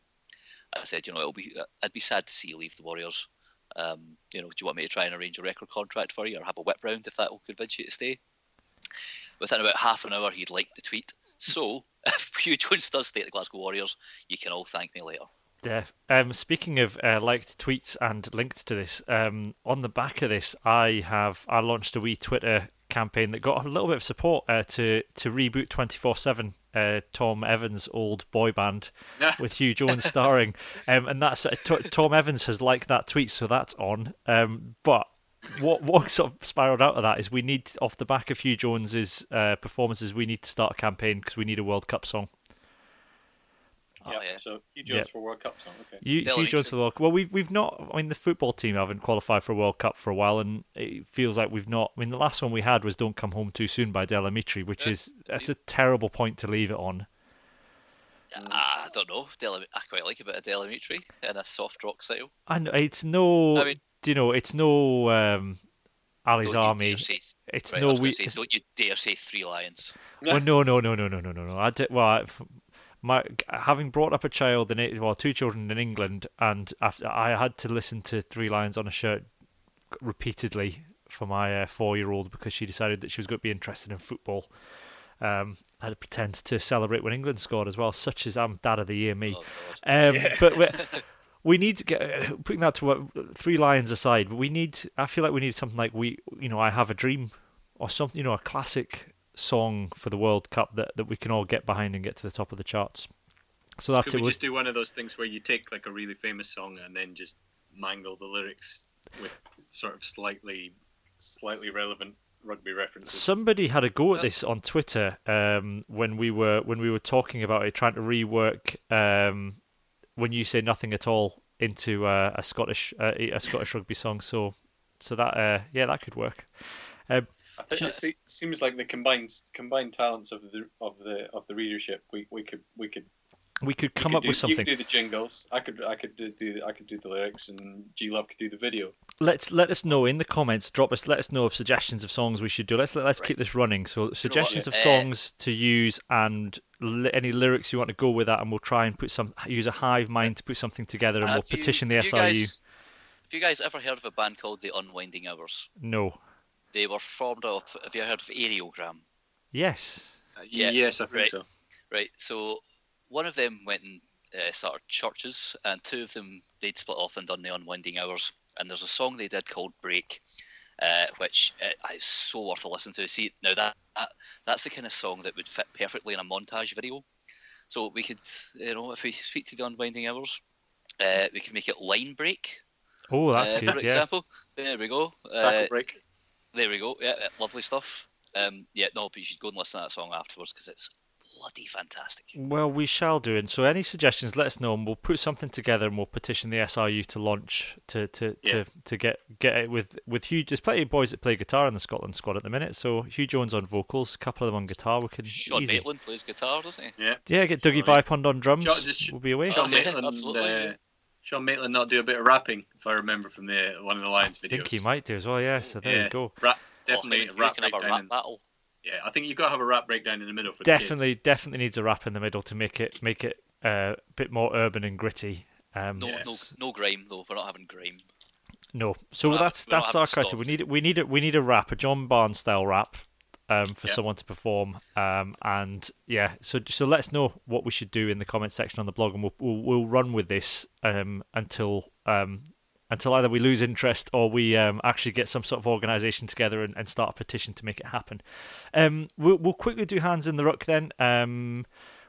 I said, you know, it'll be, I'd be sad to see you leave the Warriors. Um, you know, do you want me to try and arrange a record contract for you, or have a whip round if that will convince you to stay? Within about half an hour, he'd liked the tweet. So, if Huw Jones does stay at the Glasgow Warriors, you can all thank me later. yeah. Um, speaking of uh, liked tweets and linked to this, um, on the back of this, I have I launched a wee Twitter campaign that got a little bit of support uh, to to reboot twenty four seven. Uh, Thom Evans' old boy band with Huw Jones starring, um, and that's uh, T- Thom Evans has liked that tweet, so that's on. Um, but what what sort of spiraled out of that is we need off the back of Huw Jones's uh, performances, we need to start a campaign because we need a World Cup song. Oh, yeah, yeah. So Huw Jones for World Cup song. Okay. You, They'll Huw need Jones to. for the World Cup. Well, we've we've not. I mean, the football team haven't qualified for a World Cup for a while, and it feels like we've not. I mean, the last one we had was "Don't Come Home Too Soon" by Del Amitri, which Yeah. is that's a terrible point to leave it on. Ah, I don't know. Del- I quite like a bit of Del Amitri in a soft rock style. And it's no, I mean- do you know, it's no um, Ally's Don't you Army. dare say- It's right, no was we. say, don't you dare say Three Lions. Well, no, no, no, no, no, no, no, no. I did, well, I, my having brought up a child in it, well, two children in England, and after I had to listen to Three Lions on a Shirt repeatedly for my uh, four-year-old because she decided that she was going to be interested in football. Um, I had to pretend to celebrate when England scored as well. Such as I'm dad of the year, me. Oh. Um, But we, we need to get putting that to what, three lions aside. We need. I feel like we need something like we. You know, I have a dream. or something, you know, a classic song for the World Cup that, that we can all get behind and get to the top of the charts. So that's Could it. we just do one of those things where you take like a really famous song and then just mangle the lyrics with sort of slightly, slightly relevant rugby references? Somebody had a go at this on Twitter um, when we were when we were talking about it, trying to rework um, when you say nothing at all into uh, a Scottish uh, a Scottish rugby song. So so that uh, yeah, that could work. I think it seems like the combined combined talents of the of the of the readership. We, we could we could We could you come could up do, with You something. could do the jingles. I could I could do, do I could do the lyrics, and G Love could do the video. Let's let us know in the comments. Drop us. Let us know of suggestions of songs we should do. Let's let's keep this running. So suggestions of Uh, songs to use and li- any lyrics you want to go with that, and we'll try and put some use a hive mind to put something together, and we'll Have you- petition the have you SRU. Guys, have you guys ever heard of a band called the Unwinding Hours? No. They were formed of. Have you heard of Aereogramme? Yes. Yeah, yes, I think right. so. Right. So one of them went and uh, started CHVRCHES, and two of them they'd split off and done the unwinding hours. And there's a song they did called "Break," uh, which uh, is so worth a listen to. See, now that, that that's the kind of song that would fit perfectly in a montage video. So we could, you know, if we speak to the unwinding hours, uh, we could make it line break. Oh, that's uh, good. For Yeah. example, there we go. Tackle Uh, break. There we go. Yeah, lovely stuff. Um, yeah, no, but you should go and listen to that song afterwards because it's bloody fantastic. Well, we shall do. And so, any suggestions, let us know, and we'll put something together, and we'll petition the SRU to launch to to, Yeah. to, to get get it with with Huw. There's plenty of boys that play guitar in the Scotland squad at the minute. So Huw Jones on vocals, a couple of them on guitar. We can Sean easy. Maitland plays guitar, doesn't he? Yeah. Yeah, get Dougie Sean- Vipond on drums. Sean- just- we'll be away. Sean yeah, Maitland. absolutely, Uh, yeah. Sean Maitland not do a bit of rapping, if I remember from the one of the I Lions videos. I think he might do as well. Yeah. So there yeah. you go. Rap, Oh, definitely and a rap have a breakdown. rap in- battle. yeah, I think you've got to have a rap breakdown in the middle for the Definitely, kids. definitely needs a rap in the middle to make it make it uh, a bit more urban and gritty. Um, No, Yes. no, no grime though. We're not having grime. No, so We're that's having- that's our criteria. We need we need a, we need a rap, a John Barnes style rap, um, for Yeah. someone to perform. Um, and yeah, so so let us know what we should do in the comment section on the blog, and we'll we'll, we'll run with this um until um until either we lose interest or we um actually get some sort of organisation together and, and start a petition to make it happen. Um, we'll we'll quickly do hands in the ruck then. Um.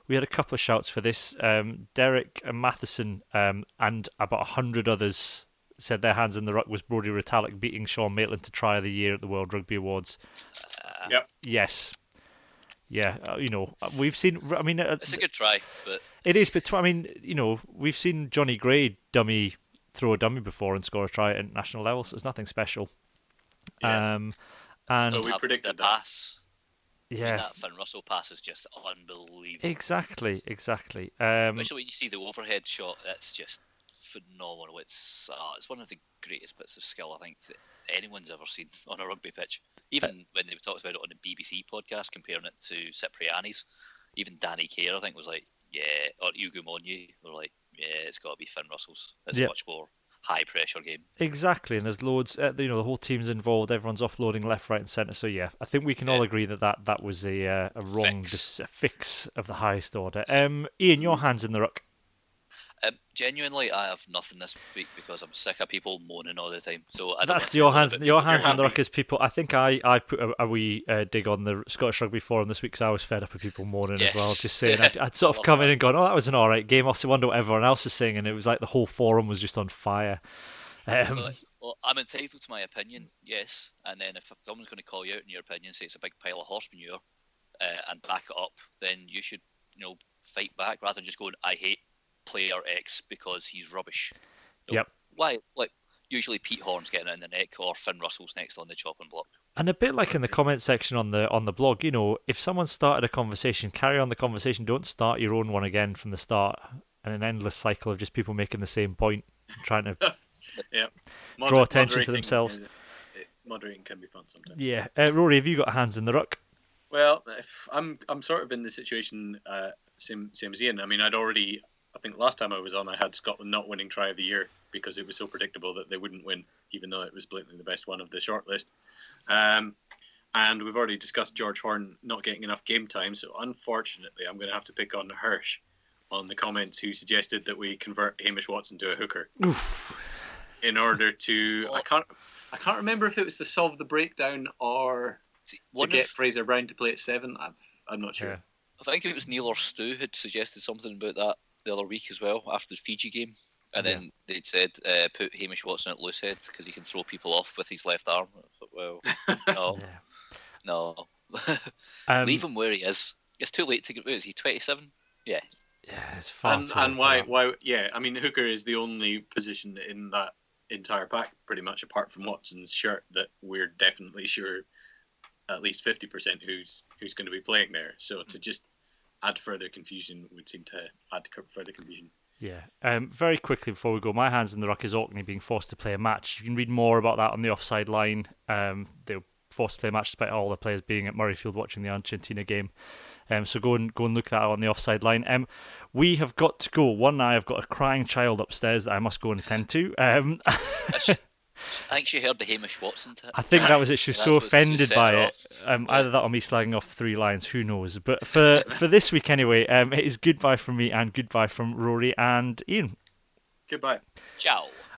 We had a couple of shouts for this. Um, Derek and Matheson um, and about a hundred others said their hands in the ruck was Brodie Retallick beating Sean Maitland to try of the year at the World Rugby Awards. Uh, Yep. Yes. Yeah, uh, you know, uh, we've seen. I mean, uh, It's a good try, but it is, but I mean, you know, we've seen Jonny Gray dummy throw a dummy before and score a try at national level, so it's nothing special. Yeah. Um, and Oh, we have predicted the that. pass. I mean, yeah, that Finn Russell pass is just unbelievable. exactly, exactly. Um, Especially when you see the overhead shot, that's just phenomenal. It's uh, it's one of the greatest bits of skill I think that anyone's ever seen on a rugby pitch. Even when they talked about it on the BBC podcast, comparing it to Cipriani's, even Danny Care I think was like, yeah, or Ugo Monye were like, yeah, it's got to be Finn Russell's. It's Yeah. a much more high pressure game. Exactly, and there's loads. Uh, you know, the whole team's involved. Everyone's offloading left, right, and centre. So yeah, I think we can all agree that that, that was a uh, a wrong Fix. dis- a fix of the highest order. Um, Iain, your hands in the ruck. Um, genuinely, I have nothing this week because I'm sick of people moaning all the time. So I don't That's your hands. Your hands in the ruck is people. I think I I put a, a wee uh, dig on the Scottish Rugby forum this week because I was fed up with people moaning as well. Just saying, I'd, I'd sort of come in and gone, "Oh, that was an all right game." I also wonder what everyone else is saying, and it was like the whole forum was just on fire. Um, So, well, I'm entitled to my opinion, yes. And then if someone's going to call you out in your opinion, say it's a big pile of horse manure, uh, and back it up, then you should, you know, fight back rather than just going, "I hate player X because he's rubbish." You know, Yep. Why? Like usually Pete Horne's getting it in the neck, or Finn Russell's next on the chopping block. And a bit like in the comment section on the on the blog, you know, if someone started a conversation, carry on the conversation. Don't start your own one again from the start, and an endless cycle of just people making the same point, trying to. Yeah. Draw attention to themselves. moderating can be fun sometimes. yeah, uh, Rory, have you got hands in the ruck? Well, if I'm I'm sort of in the situation uh, same same as Iain. I mean, I'd already I think last time I was on, I had Scotland not winning try of the year because it was so predictable that they wouldn't win, even though it was blatantly the best one of the shortlist. Um, and we've already discussed George Horne not getting enough game time, so unfortunately, I'm going to have to pick on Hirsch on the comments who suggested that we convert Hamish Watson to a hooker Oof. in order to I can't I can't remember if it was to solve the breakdown or to get of, Fraser Brown to play at seven, i am not sure. Yeah. I think it was Neil or Stu had suggested something about that the other week as well after the Fiji game. And yeah. then they'd said uh, put Hamish Watson at loosehead because he can throw people off with his left arm. Thought, well, no, no, um, leave him where he is. It's too late to get. Is he twenty seven? Yeah. Yeah, it's far. And, and why? Why? Yeah, I mean, hooker is the only position in that entire pack, pretty much, apart from Watson's shirt, that we're definitely sure at least fifty percent who's who's going to be playing there. So to just add further confusion would seem to add further confusion. Yeah. Um, very quickly before we go, my hands in the ruck is Orkney being forced to play a match. You can read more about that on the offside line. Um, they were forced to play a match despite all the players being at Murrayfield watching the Argentina game. Um, so go and go and look that out on the offside line. Um, we have got to go. One, I have got a crying child upstairs that I must go and attend to. Um, I think she heard the Hamish Watson tip. I think that was it. She was so offended by it. Um, yeah. Either that or me slagging off three lines. Who knows? But for for this week anyway, um, it is goodbye from me and goodbye from Rory and Iain. Goodbye. Ciao.